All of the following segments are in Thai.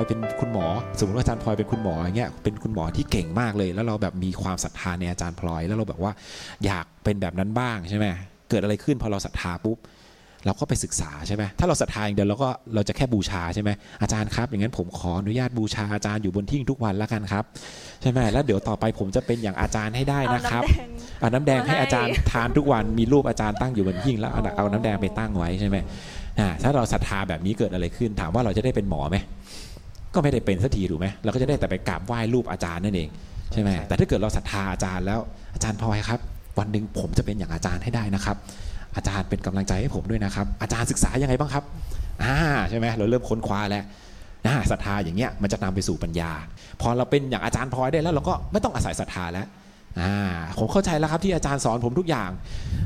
อาจารย์พลอยเป็นคุณหมอ สมมติว่าอาจารย์พลอยเป็นคุณหมออย่างเงี้ยเป็นคุณหมอที่เก่งมากเลย แล้วเราแบบมีความศรัทธาในอาจารย์พลอย แล้วเราแบบว่าอยากเป็นแบบนั้นบ้างใช่ไหมเกิดอะไรขึ้นพอเราศรัทธาปุ๊บเราก็ไปศึกษาใช่ไหมถ้าเราศรัทธาอย่างเดียวเราก็เราจะแค่บูชาใช่ไหมอาจารย์ครับ อย่างนั้นผมขออนุญาตบูชาอาจารย์อยู่บนทิ้งทุกวันแล้วกันครับ ใช่ไหมแล้วเดี๋ยวต่อไปผมจะเป็นอย่างอาจารย์ให้ได้นะครับ เอาน้ำแดงให้อาจารย์ทานทุกวันมีรูปอาจารย์ตั้งอยู่บนหิ้งแล้วเอาเอาน้ำแดงไปตั้งไว้ใช่ไหมอ่าถ้าเราศรัทธาแบบนี้เกิดอะไรขึ้น ถามว่าเราจะได้เป็นหมอไหม ก็ไม่ได้เป็นสักทีถูกไหมเราก็จะได้แต่ไปกราบไหว้รูปอาจารย์นั่นเองใช่ไหมแต่ถ้าเกิดเราศรัทธาอาจารย์แล้วอาจารย์พลอยครับ วันหนึ่งผมจะเป็นอย่างอาจารย์ให้ได้นะครับ อาจารย์เป็นกำลังใจให้ผมด้วยนะครับ อาจารย์ศึกษายังไงบ้างครับอ่าใช่ไหมเราเริ่มค้นคว้าแล้วนะศรัทธาอย่างเงี้ยมันจะนำไปสู่ปัญญา พอเราเป็นอย่างอาจารย์พลอยได้แล้วเราก็ไม่ต้องอาศัยศรัทธาแล้วอ่าผมเข้าใจแล้วครับที่อาจารย์สอนผมทุกอย่าง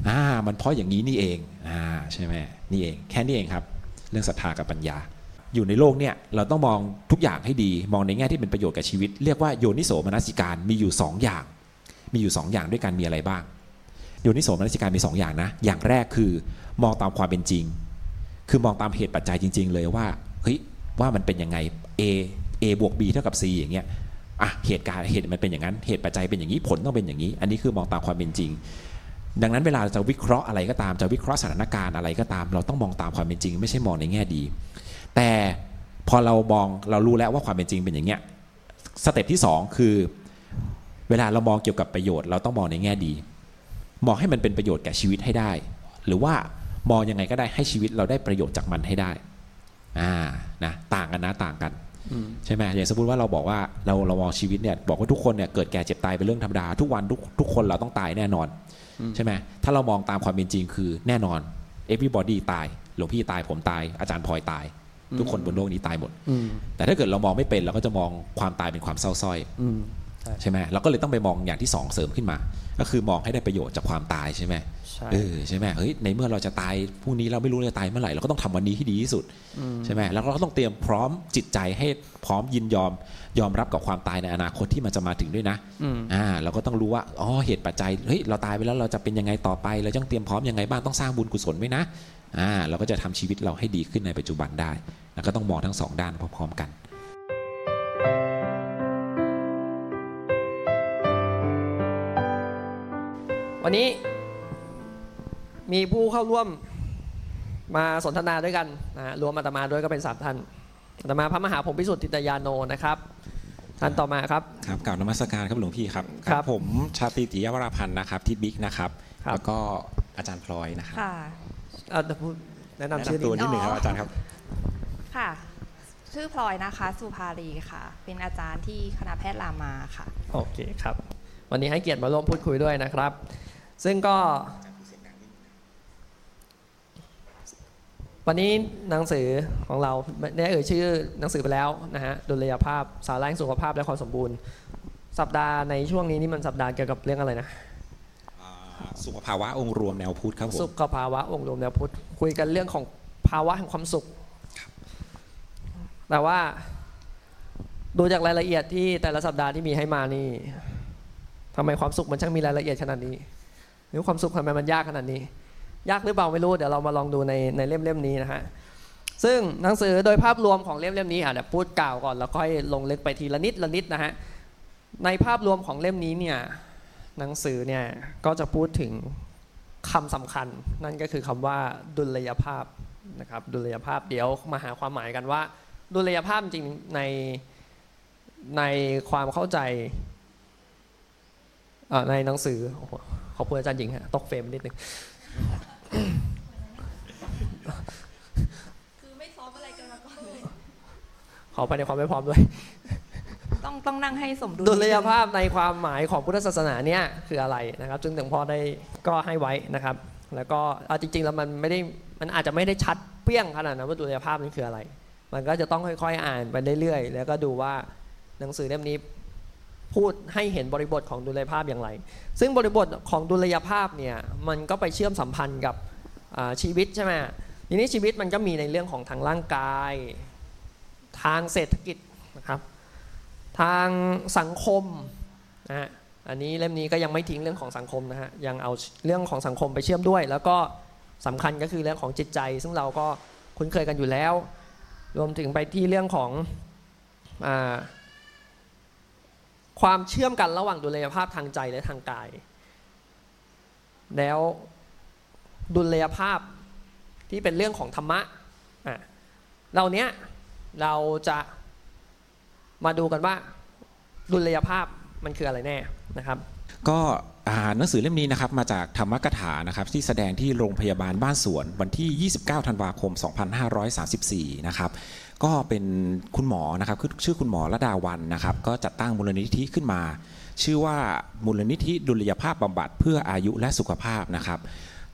อ่ามันเพราะอย่างนี้นี่เองอ่าใช่ไหมนี่เอง แค่นี้เองครับ เรื่องศรัทธากับปัญญา อยู่ในโลกเนี่ยเราต้องมองทุกอย่างให้ดี มองในแง่ที่เป็นประโยชน์กับชีวิต เรียกว่าโยนิโสมนสิการมีอยู่ 2 อย่าง มีอยู่ 2 อย่างด้วยกันมีอะไรบ้าง โยนิโสมนสิการมี 2 อย่างนะ อย่างแรกคือมองตามความเป็นจริง คือมองตามเหตุปัจจัยจริง ๆ เลยว่าเฮ้ยว่ามันเป็นยังไง A A บวก B เท่ากับ C อย่างเงี้ยอะเหตุการณ์เหตุมันเป็นอย่างนั้นเหตุปัจจัยเป็นอย่างนี้ผลต้องเป็นอย่างนี้ อันนี้คือมองตามความเป็นจริง ดังนั้นเวลาจะวิเคราะห์อะไรก็ตามจะวิเคราะห์สถานการณ์อะไรก็ตาม เราต้องมองตามความเป็นจริง ไม่ใช่มองในแง่ดี แต่พอเรามองเรารู้แล้วว่าความเป็นจริงเป็นอย่างเงี้ยสเต็ปที่สองคือ เวลาเรามองเกี่ยวกับประโยชน์เราต้องมองในแง่ดี มองให้มันเป็นประโยชน์แก่ชีวิตให้ได้ หรือว่ามองยังไงก็ได้ให้ชีวิตเราได้ประโยชน์จากมันให้ได้อ่านะต่างกันนะต่างกันใช่ไหมอย่างสมมติว่าเราบอกว่าเราเรามองชีวิตเนี่ยบอกว่าทุกคนเนี่ยเกิดแก่เจ็บตายเป็นเรื่องธรรมดา ทุกวันทุกทุกคนเราต้องตายแน่นอนใช่ไหมถ้าเรามองตามความเป็นจริงคือแน่นอน everybody ตายหลวงพี่ตายผมตายอาจารย์พลอยตาย ทุกคนบนโลกนี้ตายหมดแต่ถ้าเกิดเรามองไม่เป็นเราก็จะมองความตายเป็นความเศร้าส้อยใช่ไหมเราก็เลยต้องไปมองอย่างที่สองเสริมขึ้นมา ก็คือมองให้ได้ประโยชน์จากความตายใช่ไหมใช่เออใช่ไหมเฮ้ยในเมื่อเราจะตายพรุ่งนี้เราไม่รู้เราจะตายเมื่อไหร่เราก็ต้องทำวันนี้ให้ดีที่สุดใช่ไหมแล้วเราก็ต้องเตรียมพร้อมจิตใจให้พร้อมยินยอมยอมรับกับความตายในอนาคตที่มันจะมาถึงด้วยนะอ่าเราก็ต้องรู้ว่าอ๋อเหตุปัจจัยเฮ้ยเราตายไปแล้วเราจะเป็นยังไงต่อไป เราต้องเตรียมพร้อมยังไงบ้างต้องสร้างบุญกุศลไว้นะ อ่าเราก็จะทำชีวิตเราให้ดีขึ้นในปัจจุบันได้แล้วก็ต้องมองทั้งสองด้านพร้อมๆกันวันนี้มีผู้เข้าร่วมมาสนทนาด้วยกันนะฮะรวมอาตมาด้วยก็เป็นสามท่านอาตมาพระมหาพรหมพิสุทธิตยาโนนะครับท่านต่อมาครับครับกล่าวนมัสการครับหลวงพี่ครับครับผมชาตรีติยวราพันธ์นะครับที่บิ๊กนะครับครับ แล้วก็อาจารย์พลอยนะครับค่ะ เอาเดี๋ยวพูดแนะนำชื่อตัวนิดนิดหนึ่งครับอาจารย์ครับ ค่ะ ชื่อพลอยนะคะ สุภารีค่ะ เป็นอาจารย์ที่คณะแพทย์รามาค่ะ โอเคครับ วันนี้ให้เกียรติมาร่วมพูดคุยด้วยนะครับ ซึ่งก็ วันนี้หนังสือของเราได้เอ่ยชื่อหนังสือไปแล้วนะฮะดุลยภาพสาระแห่งสุขภาพและความสมบูรณ์ สัปดาห์ในช่วงนี้นี่มันสัปดาห์เกี่ยวกับเรื่องอะไรนะ สุขภาวะองค์รวมแนวพุทธครับผมสุขภาวะองค์รวมแนวพุทธคุยกันเรื่องของภาวะแห่งความสุข แต่ว่าดูจากรายละเอียดที่แต่ละสัปดาห์ที่มีให้มานี่ทำไมความสุขมันช่างมีรายละเอียดขนาดนี้ หรือความสุขทำไมมันยากขนาดนี้ ยากหรือเปล่าไม่รู้เดี๋ยวเรามาลองดูในในเล่มเล่มนี้นะฮะซึ่งหนังสือโดยภาพรวมของเล่มเล่มนี้อะเดี๋ยวพูดกล่าวก่อนแล้วค่อยลงลึกไปทีละนิดละนิดนะฮะในภาพรวมของเล่มนี้เนี่ย หนังสือเนี่ยก็จะพูดถึงคำสำคัญ นั่นก็คือคำว่าดุลยภาพนะครับดุลยภาพเดี๋ยวมาหาความหมายกันว่า ดุลยภาพจริงในในความเข้าใจในหนังสือขอบคุณอาจารย์หญิงฮะตกเฟรมนิดนึงคือไม่ซ้อมอะไรกันมาก่อนเลยขอไปในความไม่พร้อมด้วย ต้องต้องนั่งให้สมดุลดุลยภาพในความหมายของพุทธศาสนาเนี่ยคืออะไรนะครับ ซึ่งหลวงพ่อได้ก็ให้ไว้นะครับ แล้วก็เอาจริงๆแล้วมันไม่ได้มันอาจจะไม่ได้ชัดเปี้ยงขนาดนั้นว่าดุลยภาพนี่คืออะไร มันก็จะต้องค่อยๆอ่านไปเรื่อยๆแล้วก็ดูว่าหนังสือเล่มนี้พูดให้เห็นบริบทของดุลยภาพอย่างไร ซึ่งบริบทของดุลยภาพเนี่ยมันก็ไปเชื่อมสัมพันธ์กับชีวิตใช่ไหมทีนี้ชีวิตมันก็มีในเรื่องของทางร่างกาย ทางเศรษฐกิจ ทางสังคมนะฮะอันนี้เล่มนี้ก็ยังไม่ทิ้งเรื่องของสังคมนะฮะยังเอาเรื่องของสังคมไปเชื่อมด้วย แล้วก็สำคัญก็คือเรื่องของจิตใจ ซึ่งเราก็คุ้นเคยกันอยู่แล้ว รวมถึงไปที่เรื่องของอความเชื่อมกันระหว่างดุลยภาพทางใจและทางกาย แล้วดุลยภาพที่เป็นเรื่องของธรรมะอะเราเนี้ยเราจะ มาดูกันว่าดุลยภาพมันคืออะไรแน่นะครับ ก็หนังสือเล่มนี้นะครับมาจากธรรมกถานะครับที่แสดงที่โรงพยาบาลบ้านสวนวันที่ 29 ธันวาคม 2534 นะครับก็เป็นคุณหมอนะครับชื่อคุณหมอระดาวันนะครับ ก็จัดตั้งมูลนิธิขึ้นมา ชื่อว่ามูลนิธิดุลยภาพบำบัดเพื่ออายุและสุขภาพนะครับ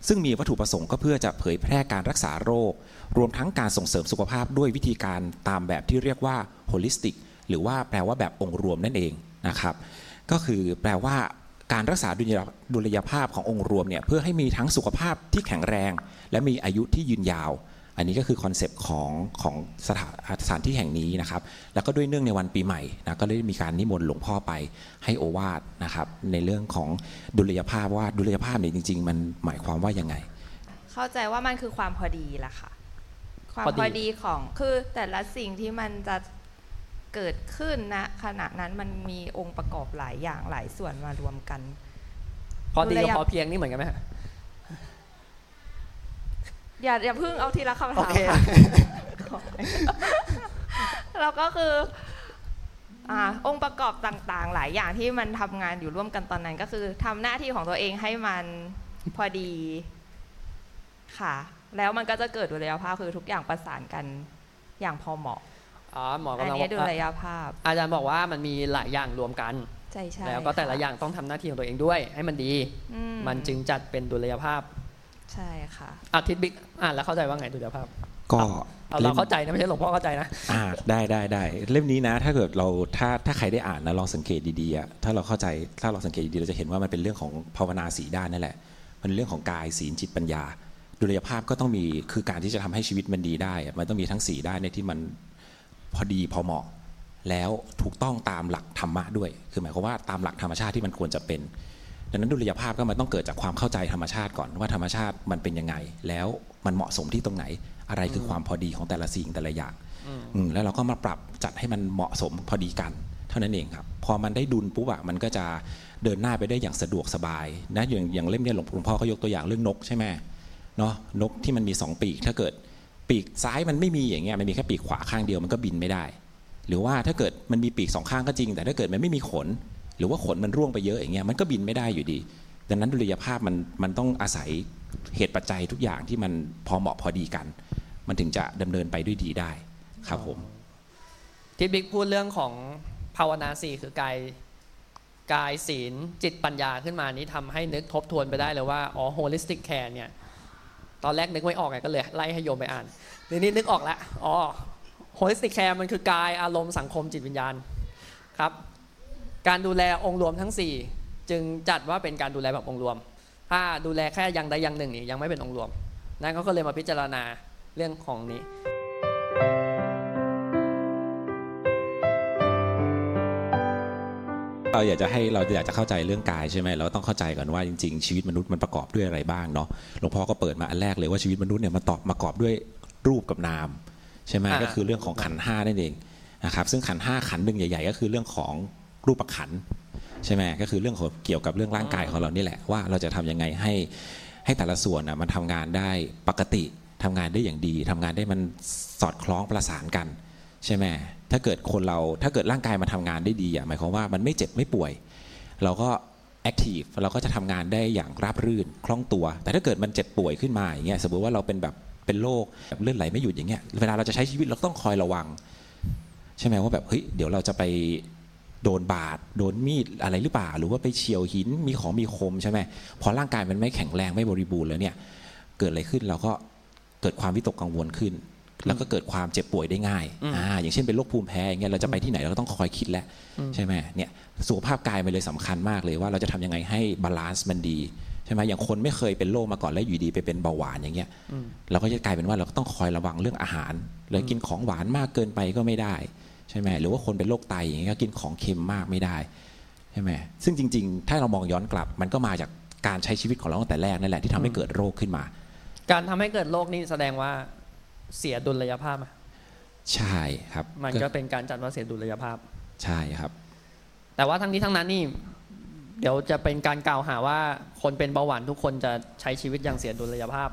ซึ่งมีวัตถุประสงค์ก็เพื่อจะเผยแพร่การรักษาโรค รวมทั้งการส่งเสริมสุขภาพด้วยวิธีการตามแบบที่เรียกว่า holistic หรือว่าแปลว่าแบบองค์รวมนั่นเองนะครับ ก็คือแปลว่าการรักษาดุลยภาพขององค์รวมเนี่ยเพื่อให้มีทั้งสุขภาพที่แข็งแรง และมีอายุที่ยืนยาว อันนี้ก็คือคอนเซปต์ของของสถานสถานที่แห่งนี้นะครับ แล้วก็ด้วยเนื่องในวันปีใหม่นะก็เลยมีการนิมนต์หลวงพ่อไปให้โอวาทนะครับ ในเรื่องของดุลยภาพว่าดุลยภาพเนี่ยจริง ๆ มันหมายความว่ายังไง เข้าใจว่ามันคือความพอดีแหละค่ะความพอดีของคือแต่ละสิ่งที่มันจะ เกิดขึ้นนะขณะนั้นมันมีองค์ประกอบหลายอย่างหลายส่วนมารวมกัน พอดีกับพอเพียงนี่เหมือนกันไหมอย่าอย่าพึ่งเอาทีละคำถามค่ะเราก็คืออองค์ประกอบต่างๆ หลายอย่างที่มันทำงานอยู่ร่วมกันตอนนั้น ก็คือทำหน้าที่ของตัวเองให้มันพอดีค่ะ แล้วมันก็จะเกิดดุลยภาพคือทุกอย่างประสานกันอย่างพอเหมาะ อ๋อหมอกำลังว่าดุลยภาพ อาจารย์บอกว่ามันมีหลายอย่างรวมกันใช่ใช่แล้วก็แต่ละอย่างต้องทำหน้าที่ของตัวเองด้วย ให้มันดี มันจึงจัดเป็นดุลยภาพ ใช่ค่ะอาทิตย์บิ๊กอ่านแล้วเข้าใจว่าไงดุลยภาพ ก็เราเข้าใจนะไม่ใช่หลวงพ่อเข้าใจนะอ่าได้ได้ได้เล่มนี้นะ ถ้าเกิดเราถ้าถ้าใครได้อ่านนะลองสังเกตดีๆอะถ้าเราเข้าใจถ้าเราสังเกตดีๆเราจะเห็นว่ามันเป็นเรื่องของภาวนาสีด้านนั่นแหละ มันเรื่องของกายศีลจิตปัญญา ดุลยภาพก็ต้องมีคือการที่จะทำให้ชีวิตมันดีได้ มันต้องมีทั้งสีด้านในที่มัน พอดีพอเหมาะ แล้วถูกต้องตามหลักธรรมะด้วย คือหมายความว่าตามหลักธรรมชาติที่มันควรจะเป็น ดังนั้นดุลยภาพก็มันต้องเกิดจากความเข้าใจธรรมชาติก่อนว่าธรรมชาติมันเป็นยังไง แล้วมันเหมาะสมที่ตรงไหน อะไรคือความพอดีของแต่ละสิ่งแต่ละอย่างแล้วเราก็มาปรับจัดให้มันเหมาะสมพอดีกัน เท่านั้นเองครับ พอมันได้ดุลปุ๊บอะมันก็จะเดินหน้าไปได้อย่างสะดวกสบายนะอย่างอย่างเล่มนี้หลวงพ่อเขายกตัวอย่างเรื่องนกใช่ไหมเนาะนกที่มันมีสองปีกถ้าเกิด ปีกซ้ายมันไม่มีอย่างเงี้ยมันมีแค่ปีกขวาข้างเดียวมันก็บินไม่ได้ หรือว่าถ้าเกิดมันมีปีกสองข้างก็จริง แต่ถ้าเกิดมันไม่มีขน หรือว่าขนมันร่วงไปเยอะอย่างเงี้ยมันก็บินไม่ได้อยู่ดี ดังนั้นดุลยภาพมันมันต้องอาศัยเหตุปัจจัยทุกอย่างที่มันพอเหมาะพอดีกัน มันถึงจะดำเนินไปด้วยดีได้ครับผมที่บิ๊กพูดเรื่องของภาวนาสี่คือกายกายศีลจิตปัญญาขึ้นมานี้ทำให้นึกทบทวนไปได้เลยว่าอ๋อ holistic care เนี่ย ตอนแรกนึกไม่ออกไงก็เลยไล่ให้โยมไปอ่านทีนี้นึกออกแล้วอ๋อ holistic care มันคือกายอารมณ์สังคมจิตวิญญาณครับ การดูแลองค์รวมทั้ง 4 จึงจัดว่าเป็นการดูแลแบบองค์รวม ถ้าดูแลแค่อย่างใดอย่างหนึ่งนี่ยังไม่เป็นองค์รวมนั่นเขาก็เลยมาพิจารณาเรื่องของนี้ เราอยากจะให้เราอยากจะเข้าใจเรื่องกายใช่ไหมเราต้องเข้าใจก่อนว่าจริงๆ ชีวิตมนุษย์มันประกอบด้วยอะไรบ้างเนาะหลวงพ่อก็เปิดมาอันแรกเลยว่าชีวิตมนุษย์เนี่ยมันตอบประกอบด้วยรูปกับนามใช่ไหมก็คือเรื่องของขันห้านั่นเองนะครับซึ่งขันห้าขันหนึ่งใหญ่ ๆ ก็คือเรื่องของรูปขันใช่ไหมก็คือเรื่องของเกี่ยวกับเรื่องร่างกายของเรานี่แหละว่าเราจะทํำยังไงให้ให้แต่ละส่วนมันทำงานได้ปกติทำงานได้อย่างดีทำงานได้มันสอดคล้องประสานกันใช่ไหม ถ้าเกิดคนเราถ้าเกิดร่างกายมาทำงานได้ดีอะหมายความว่ามันไม่เจ็บไม่ป่วย เราก็แอคทีฟเราก็จะทำงานได้อย่างราบรื่นคล่องตัว แต่ถ้าเกิดมันเจ็บป่วยขึ้นมาอย่างเงี้ยสมมติว่าเราเป็นแบบเป็นโรคแบบเลือดไหลไม่หยุดอย่างเงี้ยเวลาเราจะใช้ชีวิตเราต้องคอยระวัง ใช่ไหมว่าแบบเฮ้ยเดี๋ยวเราจะไปโดนบาดโดนมีดอะไรหรือเปล่า หรือว่าไปเฉียวหินมีของมีคมใช่ไหมพอร่างกายมันไม่แข็งแรงไม่บริบูรณ์แล้วเนี่ยเกิดอะไรขึ้นเราก็เกิดความวิตกกังวลขึ้น แล้วก็เกิดความเจ็บป่วยได้ง่ายอ่าอย่างเช่นเป็นโรคภูมิแพ้อย่างเงี้ยเราจะไปที่ไหนเราก็ต้องคอยคิดแล้วใช่ไหมเนี่ยสุขภาพกายมันเลยสำคัญมากเลยว่าเราจะทำยังไงให้ balance มันดีใช่ไหมอย่างคนไม่เคยเป็นโรคมาก่อนแล้วอยู่ดีไปเป็นเบาหวานอย่างเงี้ยเราก็จะกลายเป็นว่าเราก็ต้องคอยระวังเรื่องอาหารเลยกินของหวานมากเกินไปก็ไม่ได้ใช่ไหมหรือว่าคนเป็นโรคไตอย่างเงี้ยก็กินของเค็มมากไม่ได้ใช่ไหมซึ่งจริง ๆ ถ้าเรามองย้อนกลับ มันก็มาจากการใช้ชีวิตของเราตั้งแต่แรกนั่นแหละที่ทำให้เกิดโรคขึ้นมา การทำให้เกิดโรคนี่แสดงว่า เสียดุลยภาพไหมใช่ครับ มันก็เป็นการจัดว่าเสียดุลยภาพ ใช่ครับ แต่ว่าทั้งนี้ทั้งนั้นนี่ เดี๋ยวจะเป็นการกล่าวหาว่า คนเป็นเบาหวานทุกคนจะใช้ชีวิตอย่างเสียดุลยภาพ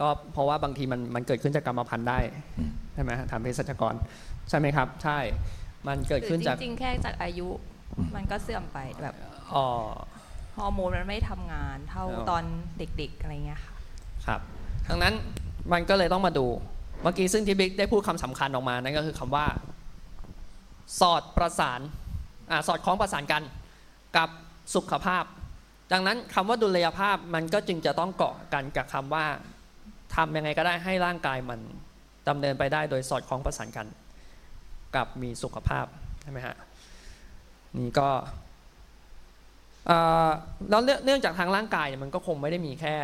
ก็เพราะว่าบางทีมันมันเกิดขึ้นจากกรรมพันธุ์ได้ใช่ไหมทำเภสัชกร ใช่ไหมครับ ใช่ มันเกิดหรืขึ้อนจากจริงๆแค่จากอายุ มันก็เสื่อมไปแบบอ๋อฮอร์โมนมันไม่ทำงานเท่าอ๋อตอนเด็ก ๆอะไรเงี้ยค่ะ ครับดังนั้น มันก็เลยต้องมาดู เมื่อกี้ซึ่งที่บิ๊กได้พูดคำสำคัญออกมานั่นก็คือคำว่า สอดประสานอ่าสอดคล้องประสานกันกับสุขภาพ ดังนั้นคำว่าดุลยภาพมันก็จึงจะต้องเกาะกันกับคำว่าทำยังไงก็ได้ให้ร่างกายมันดำเนินไปได้โดยสอดคล้องประสานกัน กับมีสุขภาพใช่ไหมฮะนี่ก็แล้วเนื่องจากทางร่างกายมันก็คงไม่ได้มีแค่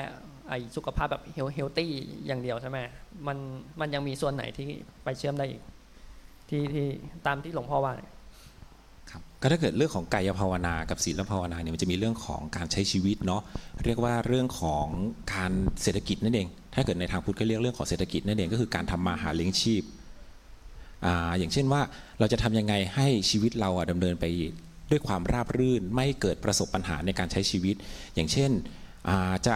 ไอสุขภาพแบบเฮลตี้อย่างเดียวใช่ไหมมันมันยังมีส่วนไหนที่ไปเชื่อมได้อีก ที่ที่ตามที่หลวงพ่อว่าครับก็ถ้าเกิดเรื่องของกายภาวนากับศีลภาวนาเนี่ยมันจะมีเรื่องของการใช้ชีวิตเนาะเรียกว่าเรื่องของการเศรษฐกิจนั่นเอง ถ้าเกิดในทางพุทธก็เรียกเรื่องของเศรษฐกิจนั่นเองก็คือการทำมาหาเลี้ยงชีพออย่างเช่นว่าเราจะทำยังไงให้ชีวิตเราอะดำเนินไปด้วยความราบรื่นไม่เกิดประสบปัญหาในการใช้ชีวิต อย่างเช่นจะ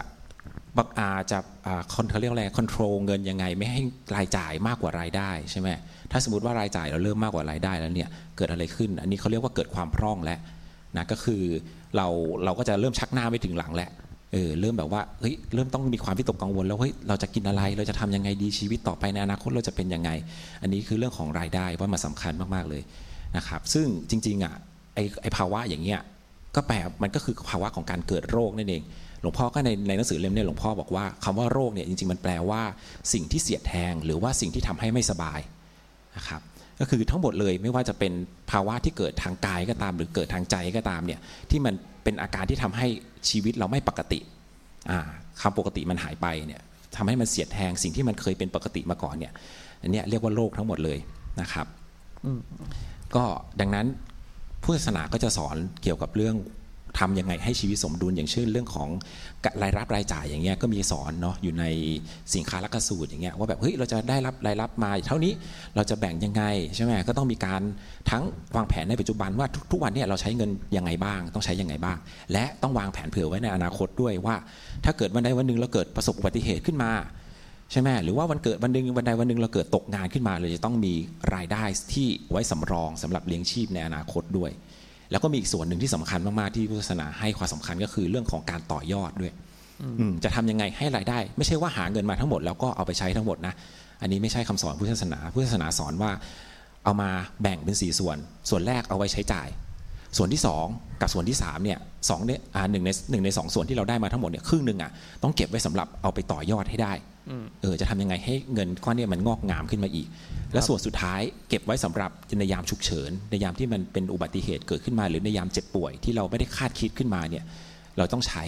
บักอาจะคอนเขาเรียกอะไรคอนโทรลเงินยังไง ไม่ให้รายจ่ายมากกว่ารายได้ใช่ไหมถ้าสมมติว่ารายจ่ายเราเริ่มมากกว่ารายได้แล้วเนี่ยเกิดอะไรขึ้น อันนี้เขาเรียกว่าเกิดความพร่องแล้วนะก็คือเราเราก็จะเริ่มชักหน้าไม่ถึงหลังแล้วเออเริ่มแบบว่าเฮ้ยเริ่มต้องมีความวิตกกังวลแล้วเฮ้ยเราจะกินอะไรเราจะทำยังไงดีชีวิตต่อไปในอนาคตเราจะเป็นยังไง อันนี้คือเรื่องของรายได้ว่ามันสำคัญมากๆเลยนะครับซึ่งจริงๆอะไอไอภาวะอย่างเงี้ยก็แปลมันก็คือภาวะของการเกิดโรคนั่นเอง หลวงพ่อก็ในในหนังสือเล่มเนี้หลวงพ่อบอกว่าคำว่าโรคเนี่ยจริงๆ มันแปลว่าสิ่งที่เสียดแทง หรือว่าสิ่งที่ทำให้ไม่สบายนะครับก็คือทั้งหมดเลยไม่ว่าจะเป็นภาวะที่เกิดทางกายก็ตาม หรือเกิดทางใจก็ตามเนี่ยที่มันเป็นอาการที่ทำให้ชีวิตเราไม่ปกติอ่าคำปกติมันหายไปเนี่ยทำให้มันเสียดแทงสิ่งที่มันเคยเป็นปกติมาก่อนเนี่ยอันเนี้ยเรียกว่าโรคทั้งหมดเลยนะครับก็ดังนั้นพุทธศาสนาก็จะสอนเกี่ยวกับเรื่อง ทำยังไงให้ชีวิตสมดุลอย่างเช่นเรื่องของรายรับรายจ่ายอย่างเงี้ยก็มีสอนเนาะอยู่ในสินค้าลักสูตรอย่างเงี้ยว่าแบบเฮ้ยเราจะได้รับรายรับมาเท่านี้เราจะแบ่งยังไงใช่ไหมก็ต้องมีการทั้งวางแผนในปัจจุบันว่าทุกวันเนี่ยเราใช้เงินยังไงบ้าง ต้องใช้ยังไงบ้าง และต้องวางแผนเผื่อไว้ในอนาคตด้วยว่า ถ้าเกิดวันใดวันหนึ่งเราเกิดประสบอุบัติเหตุขึ้นมาใช่ไหมหรือว่าวันเกิดวันหนึ่งวันใดวันหนึ่งเราเกิดตกงานขึ้นมาเราจะต้องมีรายได้ที่ไว้สำรองสำหรับเลี้ยงชีพในอนาคตด้วย แล้วก็มีอีกส่วนหนึ่งที่สำคัญมาก ๆ ที่พุทธศาสนาให้ความสำคัญก็คือเรื่องของการต่อยอดด้วยอืมจะทำยังไงให้รายได้ ไม่ใช่ว่าหาเงินมาทั้งหมดแล้วก็เอาไปใช้ทั้งหมดนะอันนี้ไม่ใช่คำสอนพุทธศาสนาพุทธศาสนาสอนว่าเอามาแบ่งเป็นสี่ส่วน ส่วนแรกเอาไว้ใช้จ่าย ส่วนที่ 2 กับส่วนที่3เนี่ยสองเนี่ยอ่าหนึ่งในหนึ่งในสองส่วนที่เราได้มาทั้งหมดเนี่ยครึ่งหนึ่งอะต้องเก็บไว้สำหรับเอาไปต่อยอดให้ได้ เออจะทำยังไงให้เงินก้อนเนี้มันงอกงามขึ้นมาอีก และส่วนสุดท้ายเก็บไว้สำหรับในยามฉุกเฉิน ในยามที่มันเป็นอุบัติเหตุเกิดขึ้นมา หรือในยามเจ็บป่วยที่เราไม่ได้คาดคิดขึ้นมาเนี่ย เราต้องใช้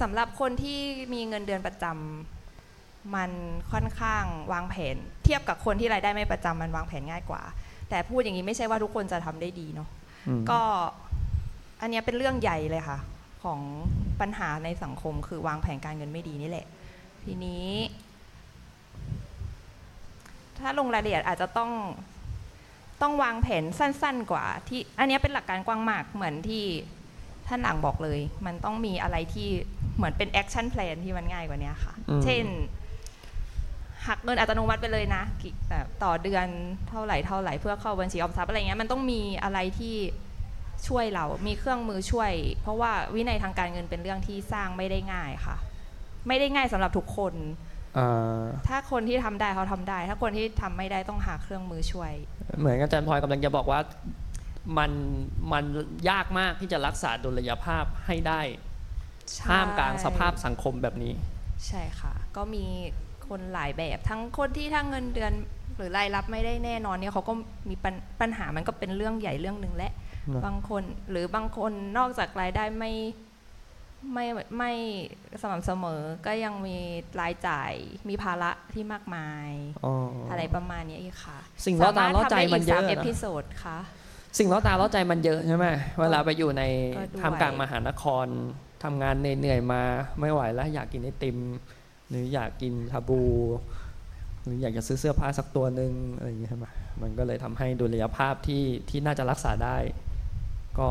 สำหรับคนที่มีเงินเดือนประจำมันค่อนข้างวางแผน เทียบกับคนที่รายได้ไม่ประจำมันวางแผนง่ายกว่า แต่พูดอย่างนี้ไม่ใช่ว่าทุกคนจะทำได้ดีเนาะก็อันเนี้ยเป็นเรื่องใหญ่เลยค่ะ ของปัญหาในสังคมคือวางแผนการเงินไม่ดีนี่แหละ ทีนี้ ถ้าลงรายละเอียดอาจจะต้องต้องวางแผนสั้น ๆ กว่า ที่อันเนี้ยเป็นหลักการกว้างมากเหมือนที่ท่านหลังบอกเลย มันต้องมีอะไรที่เหมือนเป็น action plan ที่มันง่ายกว่านี้ค่ะอืมเช่น หักเงินอัตโนมัติไปเลยนะกี่บาทต่อเดือนเท่าไหร่เท่าไหร่เพื่อเข้าบัญชีออมทรัพย์อะไรเงี้ยมันต้องมีอะไรที่ช่วยเรา มีเครื่องมือช่วย เพราะว่าวินัยทางการเงินเป็นเรื่องที่สร้างไม่ได้ง่ายค่ะ ไม่ได้ง่ายสำหรับทุกคนเอ่อถ้าคนที่ทำได้เขาทำได้ ถ้าคนที่ทำไม่ได้ต้องหาเครื่องมือช่วย เหมือนอาจารย์พลอยกำลังจะบอกว่ามันมันยากมากที่จะรักษาดุลยภาพให้ได้ท่ามกลางสภาพสังคมแบบนี้ ใช่ค่ะ ก็มีคนหลายแบบทั้งคนที่ถ้าเงินเดือนหรือรายรับไม่ได้แน่นอนเนี่ยเขาก็มีปัญปัญหามันก็เป็นเรื่องใหญ่เรื่องหนึ่งแหละนะบางคนหรือบางคนนอกจากรายได้ไม่ ไม่ไม่สม่ำเสมอก็ยังมีรายจ่ายมีภาระที่มากมาย อ๋ออ อะไรประมาณนี้อีกค่ะสิ่งล่อตาล่อใจมันเยอะสาารถทำได้กสามนะ เอพิโซดค่ะ สิ่งล่อตาล่อใจมันเยอะใช่ไหมเวลาไปอยู่ในก็ด้วย ท่ามกลางมหานครทำงานเหนื่อยๆมาไม่ไหวแล้วอยากกินไอติม หรืออยากกินชาบู หรืออยากจะซื้อเสื้อผ้าสักตัวหนึ่งอะไรอย่างเงี้ยใช่ไหมมันก็เลยทำให้ดุลยภาพที่ที่น่าจะรักษาได้ ก็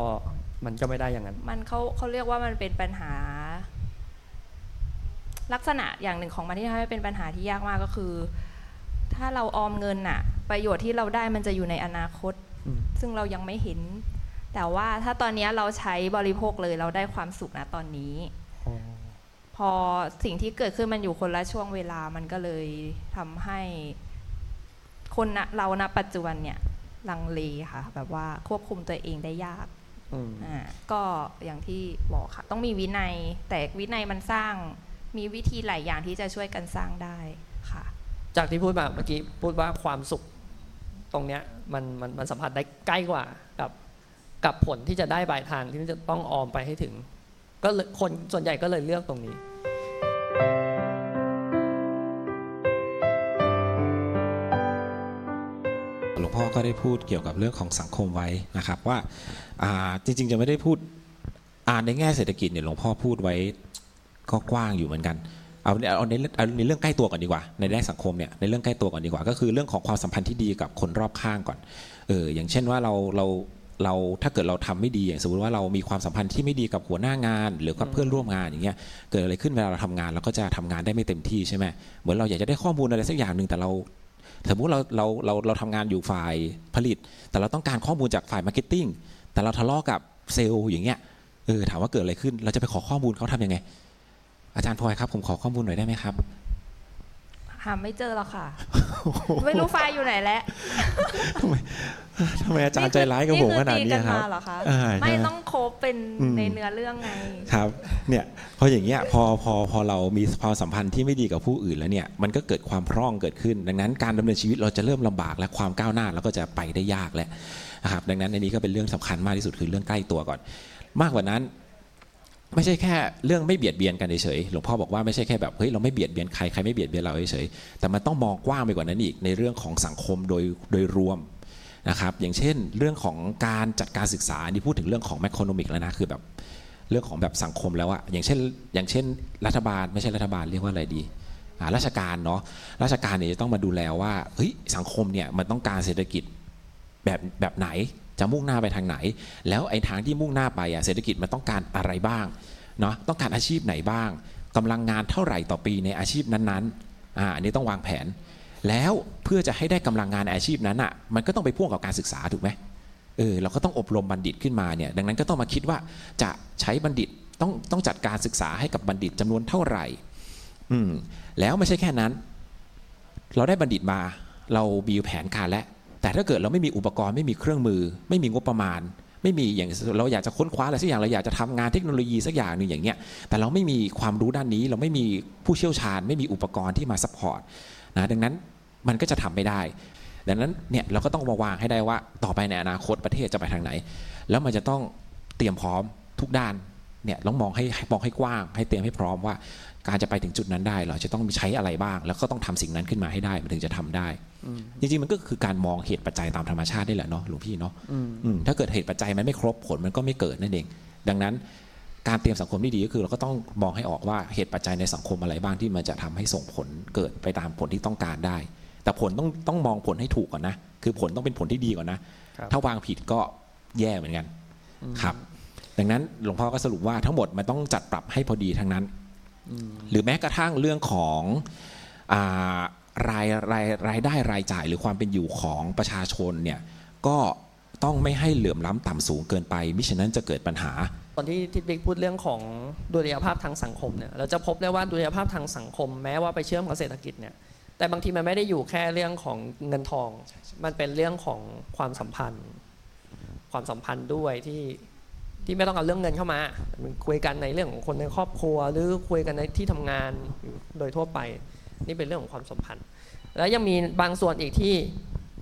มันก็ไม่ได้อย่างนั้น มันเขาเขาเรียกว่ามันเป็นปัญหา ลักษณะอย่างหนึ่งของมันที่ทำให้เป็นปัญหาที่ยากมากก็คือ ถ้าเราออมเงินน่ะ ประโยชน์ที่เราได้มันจะอยู่ในอนาคตอืมซึ่งเรายังไม่เห็น แต่ว่าถ้าตอนนี้เราใช้บริโภคเลยเราได้ความสุขนะตอนนี้พอสิ่งที่เกิดขึ้นมันอยู่คนละช่วงเวลามันก็เลยทำให้คนณเราณปัจจุบันเนี่ยลังเลค่ะ แบบว่าควบคุมตัวเองได้ยาก อืมอ่าก็อย่างที่บอกค่ะ ต้องมีวินัย แต่วินัยมันสร้างมีวิธีหลายอย่างที่จะช่วยกันสร้างได้ค่ะ จากที่พูดมาเมื่อกี้พูดว่าความสุขตรงเนี้ยมันมันมันสัมผัสได้ใกล้กว่ากับกับผลที่จะได้ปลายทางที่จะต้องออมไปให้ถึง ก็เลยคนส่วนใหญ่ก็เลยเลือกตรงนี้ พ่อก็ได้พูดเกี่ยวกับเรื่องของสังคมไว้นะครับว่าจริงๆจะไม่ได้พูดอ่านในแง่เศรษฐกิจเนี่ยหลวงพ่อพูดไว้ก็กว้างอยู่เหมือนกันเอาเอาในเอาในเรื่องใกล้ตัวก่อนดีกว่า ในด้านสังคมเนี่ยในเรื่องใกล้ตัวก่อนดีกว่า ก็คือเรื่องของความสัมพันธ์ที่ดีกับคนรอบข้างก่อนเอออย่างเช่นว่าเราเราเราถ้าเกิดเราทำไม่ดีอย่างสมมติว่าเรามีความสัมพันธ์ที่ไม่ดีกับหัวหน้างาน หรือกับเพื่อนร่วมงานอย่างเงี้ยเกิดอะไรขึ้นเวลาเราทำงานเราก็จะทำงานได้ไม่เต็มที่ใช่ไหมเหมือนเราอยากจะได้ข้อมูลอะไรสักอย่างหนึ่งแต่เรา สมมุติเราเราเราเราทำงานอยู่ฝ่ายผลิต แต่เราต้องการข้อมูลจากฝ่ายมาร์เก็ตติ้งแต่เราทะเลาะกับเซลล์อย่างเงี้ยเออถามว่าเกิดอะไรขึ้น เราจะไปขอข้อมูลเขาทำยังไง อาจารย์พลอยครับผมขอข้อมูลหน่อยได้ไหมครับ หาไม่เจอหรอกค่ะ ไม่รู้ไฟล์อยู่ไหนแล้วทำไมอาจารย์ใจร้ายกับผมขนาดนี้คือตีกัครับมาเหรอคะอ่าใช่ไม่ต้องโคบเป็นอืมในเนื้อเรื่องไงครับ เนี่ยพออย่างเงี้ยพอพอพอเรามีความสัมพันธ์ที่ไม่ดีกับผู้อื่นแล้วเนี่ยมันก็เกิดความพร่องเกิดขึ้น ดังนั้นการดำเนินชีวิตเราจะเริ่มลำบากและความก้าวหน้าเราก็จะไปได้ยากแล้วนะครับดังนั้นอันนี้ก็เป็นเรื่องสำคัญมากที่สุดคือเรื่องใกล้ตัวก่อน มากกว่านั้น ไม่ใช่แค่เรื่องไม่เบียดเบียนกันเฉยๆหลวงพ่อบอกว่าไม่ใช่แค่แบบเฮ้ยเราไม่เบียดเบียนใครใครไม่เบียดเบียนเราเฉยๆแต่มันต้องมองกว้างไปกว่านั้นอีกในเรื่องของสังคมโดยโดยรวมนะครับอย่างเช่น เรื่องของการจัดการศึกษาอันนี่พูดถึงเรื่องของแมคโครโนมิกแล้วนะคือแบบเรื่องของแบบสังคมแล้วอะอย่างเช่นอย่างเช่น รัฐบาลไม่ใช่รัฐบาลเรียกว่าอะไรดีอ่าราชการเนาะราชการเนี่ยจะต้องมาดูแลว่าเฮ้ยสังคมเนี่ยมันต้องการเศรษฐกิจแบบแบบไหน จะมุ่งหน้าไปทางไหน แล้วไอ้ทางที่มุ่งหน้าไปอะเศรษฐกิจมันต้องการอะไรบ้างเนาะต้องการอาชีพไหนบ้างกำลังงานเท่าไหร่ต่อปีในอาชีพนั้นๆอ่าอันนี้ต้องวางแผน แล้วเพื่อจะให้ได้กำลังงานอาชีพนั้นอะมันก็ต้องไปพ่วงกับการศึกษาถูกไหมเออเราก็ต้องอบรมบัณฑิตขึ้นมาเนี่ยดังนั้นก็ต้องมาคิดว่าจะใช้บัณฑิตต้องต้องจัดการศึกษาให้กับบัณฑิตจำนวนเท่าไหร่ อืมแล้วไม่ใช่แค่นั้น เราได้บัณฑิตมา เรามีแผนการแล้ว แต่ถ้าเกิดเราไม่มีอุปกรณ์ไม่มีเครื่องมือ ไม่มีงบประมาณ ไม่มีอย่างเราอยากจะค้นคว้าอะไรสักอย่างเราอยากจะทำงานเทคโนโลยีสักอย่างหนึ่งอย่างเงี้ยแต่เราไม่มีความรู้ด้านนี้เราไม่มีผู้เชี่ยวชาญ ไม่มีอุปกรณ์ที่มา support นะดังนั้นมันก็จะทำไม่ได้ ดังนั้นเนี่ยเราก็ต้องมาวางให้ได้ว่าต่อไปในอนาคตประเทศจะไปทางไหน แล้วมันจะต้องเตรียมพร้อมทุกด้านเนี่ยต้องมองให้มองให้กว้าง ให้เตรียมให้พร้อมว่า การจะไปถึงจุดนั้นได้เราจะต้องใช้อะไรบ้าง แล้วก็ต้องทำสิ่งนั้นขึ้นมาให้ได้มันถึงจะทำได้จริงๆมันก็คือการมองเหตุปัจจัยตามธรรมชาตินี่แหละเนาะหลวงพี่เนาะอืมถ้าเกิดเหตุปัจจัยมันไม่ครบผลมันก็ไม่เกิดนั่นเอง ดังนั้นการเตรียมสังคมที่ดีก็คือ เราก็ต้องมองให้ออกว่าเหตุปัจจัยในสังคมอะไรบ้างที่มันจะทำให้ส่งผลเกิดไปตามผลที่ต้องการได้ แต่ผลต้องต้องมองผลให้ถูกก่อนนะ คือผลต้องเป็นผลที่ดีก่อนนะครับถ้าวางผิดก็แย่เหมือนกันครับ ดังนั้นหลวงพ่อก็สรุปว่าทั้งหมดมันต้องจัดปรับให้พอดีทั้งนั้น หรือแม้กระทั่งเรื่องของอารายรายรายได้รายจ่ายหรือความเป็นอยู่ของประชาชนเนี่ยก็ต้องไม่ให้เหลื่อมล้ำต่ำสูงเกินไปมิฉะนั้นจะเกิดปัญหา ตอนที่ทิดบิ๊กพูดเรื่องของดุลยภาพทางสังคมเนี่ยเราจะพบได้ว่าดุลยภาพทางสังคม แม้ว่าไปเชื่อมกับเศรษฐกิจเนี่ยแต่บางทีมันไม่ได้อยู่แค่เรื่องของเงินทอง มันเป็นเรื่องของความสัมพันธ์ ความสัมพันธ์ด้วยที่ ที่ไม่ต้องเอาเรื่องเงินเข้ามา มันคุยกันในเรื่องของคนในครอบครัว หรือคุยกันในที่ทำงานโดยทั่วไป นี่เป็นเรื่องของความสัมพันธ์ แล้วยังมีบางส่วนอีกที่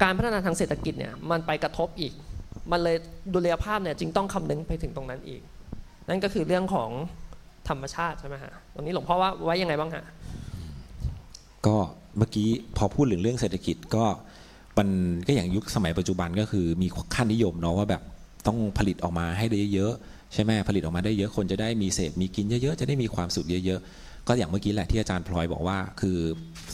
การพัฒนาทางเศรษฐกิจเนี่ยมันไปกระทบอีก มันเลยดุลยภาพเนี่ยจึงต้องคำนึงไปถึงตรงนั้นอีก นั่นก็คือเรื่องของธรรมชาติใช่ไหมฮะตรงนี้หลวงพ่อว่าไว้ยังไงบ้างฮะก็เมื่อกี้พอพูดถึงเรื่องเศรษฐกิจก็มันก็อย่างยุคสมัยปัจจุบันก็คือมีขั้นนิยมเนาะว่าแบบ ต้องผลิตออกมาให้ได้เยอะใช่ไหมผลิตออกมาได้เยอะคนจะได้มีเศษมีกินเยอะๆจะได้มีความสุขเยอะๆก็อย่างเมื่อกี้แหละที่อาจารย์พลอยบอกว่า คือ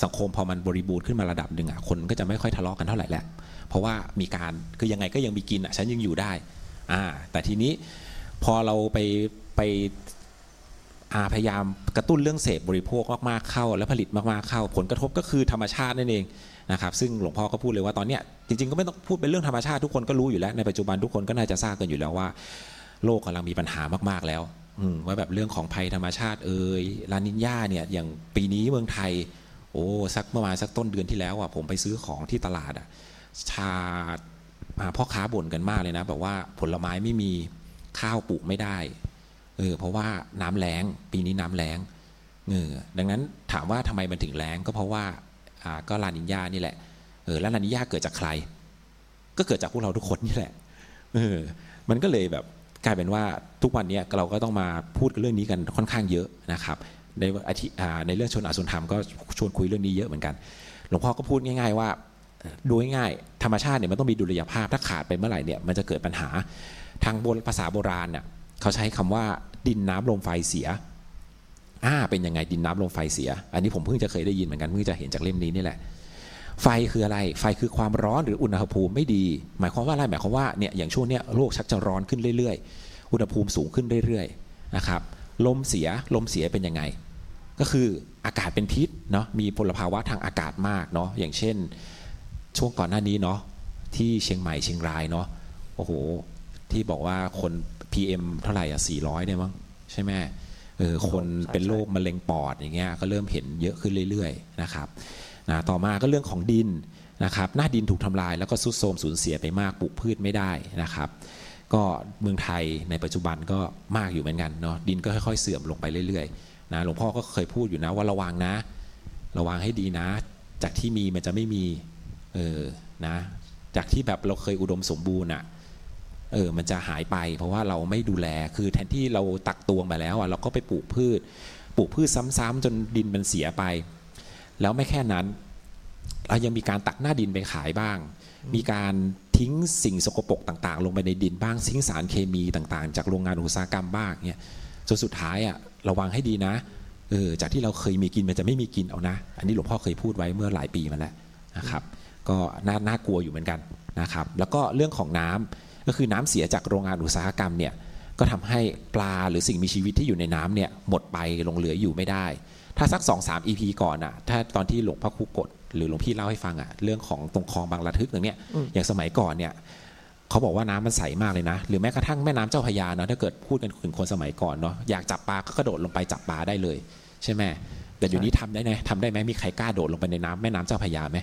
สังคมพอมันบริบูรณ์ขึ้นมาระดับหนึ่งอะคนก็จะไม่ค่อยทะเลาะกันเท่าไหร่แหละเพราะว่ามีการคือยังไงก็ยังมีกินอะฉันยังอยู่ได้อ่าแต่ทีนี้พอเราไปไปอาพยายามกระตุ้นเรื่องเสพบริโภคมากๆเข้า และผลิตมากๆเข้า ผลกระทบก็คือธรรมชาตินั่นเอง นะครับซึ่งหลวงพ่อก็พูดเลยว่าตอนเนี้ยจริงๆก็ไม่ต้องพูดเป็นเรื่องธรรมชาติทุกคนก็รู้อยู่แล้วในปัจจุบันทุกคนก็น่าจะทราบกันอยู่แล้วว่า โลกกำลังมีปัญหามากๆแล้วว่าแบบเรื่องของภัยธรรมชาติเอ่ยลานินญาเนี่ยอย่างปีนี้เมืองไทย โอ้สักเมื่อวานสักต้นเดือนที่แล้วอะผมไปซื้อของที่ตลาดอะชาพ่อค้าบ่นกันมากเลยนะแบบว่าผลไม้ไม่มีข้าวปลูกไม่ได้เออเพราะว่าน้ำแล้งปีนี้น้ำแล้งเออดังนั้นถามว่าทำไมมันถึงแล้งก็เพราะว่า ก็ลานินยานี่แหละเออแล้วลานินยาเกิดจากใคร ก็เกิดจากพวกเราทุกคนนี่แหละเออมันก็เลยแบบกลายเป็นว่าทุกวันนี้เราก็ต้องมาพูดเรื่องนี้กันค่อนข้างเยอะนะครับ ในอาทิในเรื่องชนอสุนธรรมก็ชวนคุยเรื่องนี้เยอะเหมือนกัน หลวงพ่อก็พูดง่าย ๆ ว่าดูง่ายๆธรรมชาติเนี่ยมันต้องมีดุลยภาพถ้าขาดไปเมื่อไหร่เนี่ยมันจะเกิดปัญหาทางโบราณภาษาโบราณน่ะเขาใช้คำว่าดินน้ำลมไฟเสีย อ่าเป็นยังไงดินน้ำลมไฟเสีย อันนี้ผมเพิ่งจะเคยได้ยินเหมือนกันเพิ่งจะเห็นจากเล่มนี้นี่แหละ ไฟคืออะไร ไฟคือความร้อนหรืออุณหภูมิไม่ดี หมายความว่าอะไรหมายความว่าเนี่ยอย่างช่วงเนี้ยโลกชักจะร้อนขึ้นเรื่อยๆ อุณหภูมิสูงขึ้นเรื่อยๆนะครับลมเสียลมเสียเป็นยังไง ก็คืออากาศเป็นพิษเนาะมีพลภาวะทางอากาศมากเนาะอย่างเช่น ช่วงก่อนหน้านี้เนาะที่เชียงใหม่เชียงรายเนาะโอ้โหที่บอกว่าคน PM เท่าไหร่อะ400เนี่ยมั้งใช่ไหม เออคนเป็นโรคมะเร็งปอดอย่างเงี้ยก็เริ่มเห็นเยอะขึ้นเรื่อยๆนะครับนะต่อมาก็เรื่องของดินนะครับหน้าดินถูกทำลายแล้วก็ซุดโทรมสูญเสียไปมากปลูกพืชไม่ได้นะครับก็เมืองไทยในปัจจุบันก็มากอยู่เหมือนกันเนาะดินก็ค่อยๆเสื่อมลงไปเรื่อยๆนะหลวงพ่อก็เคยพูดอยู่นะว่าระวังนะ ระวังให้ดีนะ จากที่มีมันจะไม่มีเออนะจากที่แบบเราเคยอุดมสมบูรณ์อะ เออมันจะหายไป เพราะว่าเราไม่ดูแลคือแทนที่เราตักตวงไปแล้วอะเราก็ไปปลูกพืช ปลูกพืชซ้ำๆจนดินมันเสียไป แล้วไม่แค่นั้น เรายังมีการตักหน้าดินไปขายบ้าง มีการทิ้งสิ่งสกปรกต่างๆ ลงไปในดินบ้างทิ้งสารเคมีต่างๆ จากโรงงานอุตสาหกรรมบ้างเนี่ยจนสุดท้ายอะระวังให้ดีนะเออจากที่เราเคยมีกินมันจะไม่มีกินเอานะ อันนี้หลวงพ่อเคยพูดไว้เมื่อหลายปีมาแล้วนะครับ ก็น่าน่ากลัวอยู่เหมือนกันนะครับ แล้วก็เรื่องของน้ำ ก็คือน้ำเสียจากโรงงานอุตสาหกรรมเนี่ยก็ทำให้ปลาหรือสิ่งมีชีวิตที่อยู่ในน้ำเนี่ยหมดไปหลงเหลืออยู่ไม่ได้ ถ้าสัก2อสาม EP ก่อนอะถ้าตอนที่หลวงพ่อคุกฎหรือหลวงพี่เล่าให้ฟังอะเรื่องของตรงคลองบางระทึกตรงเนี้ยอืมอย่างสมัยก่อนเนี่ยเขาบอกว่าน้ำมันใสมากเลยนะ หรือแม้กระทั่งแม่น้ำเจ้าพระยาเนาะถ้าเกิดพูดกันถึงคนสมัยก่อนเนาะอยากจับปลาก็กระโดดลงไปจับปลาได้เลย ใช่ไหมแต่เดี๋ยวนี้ทำได้ไหมทำได้ไหมมีใครกล้าโดดลงไปในน้ำแม่น้ำเจ้าพระยาไหม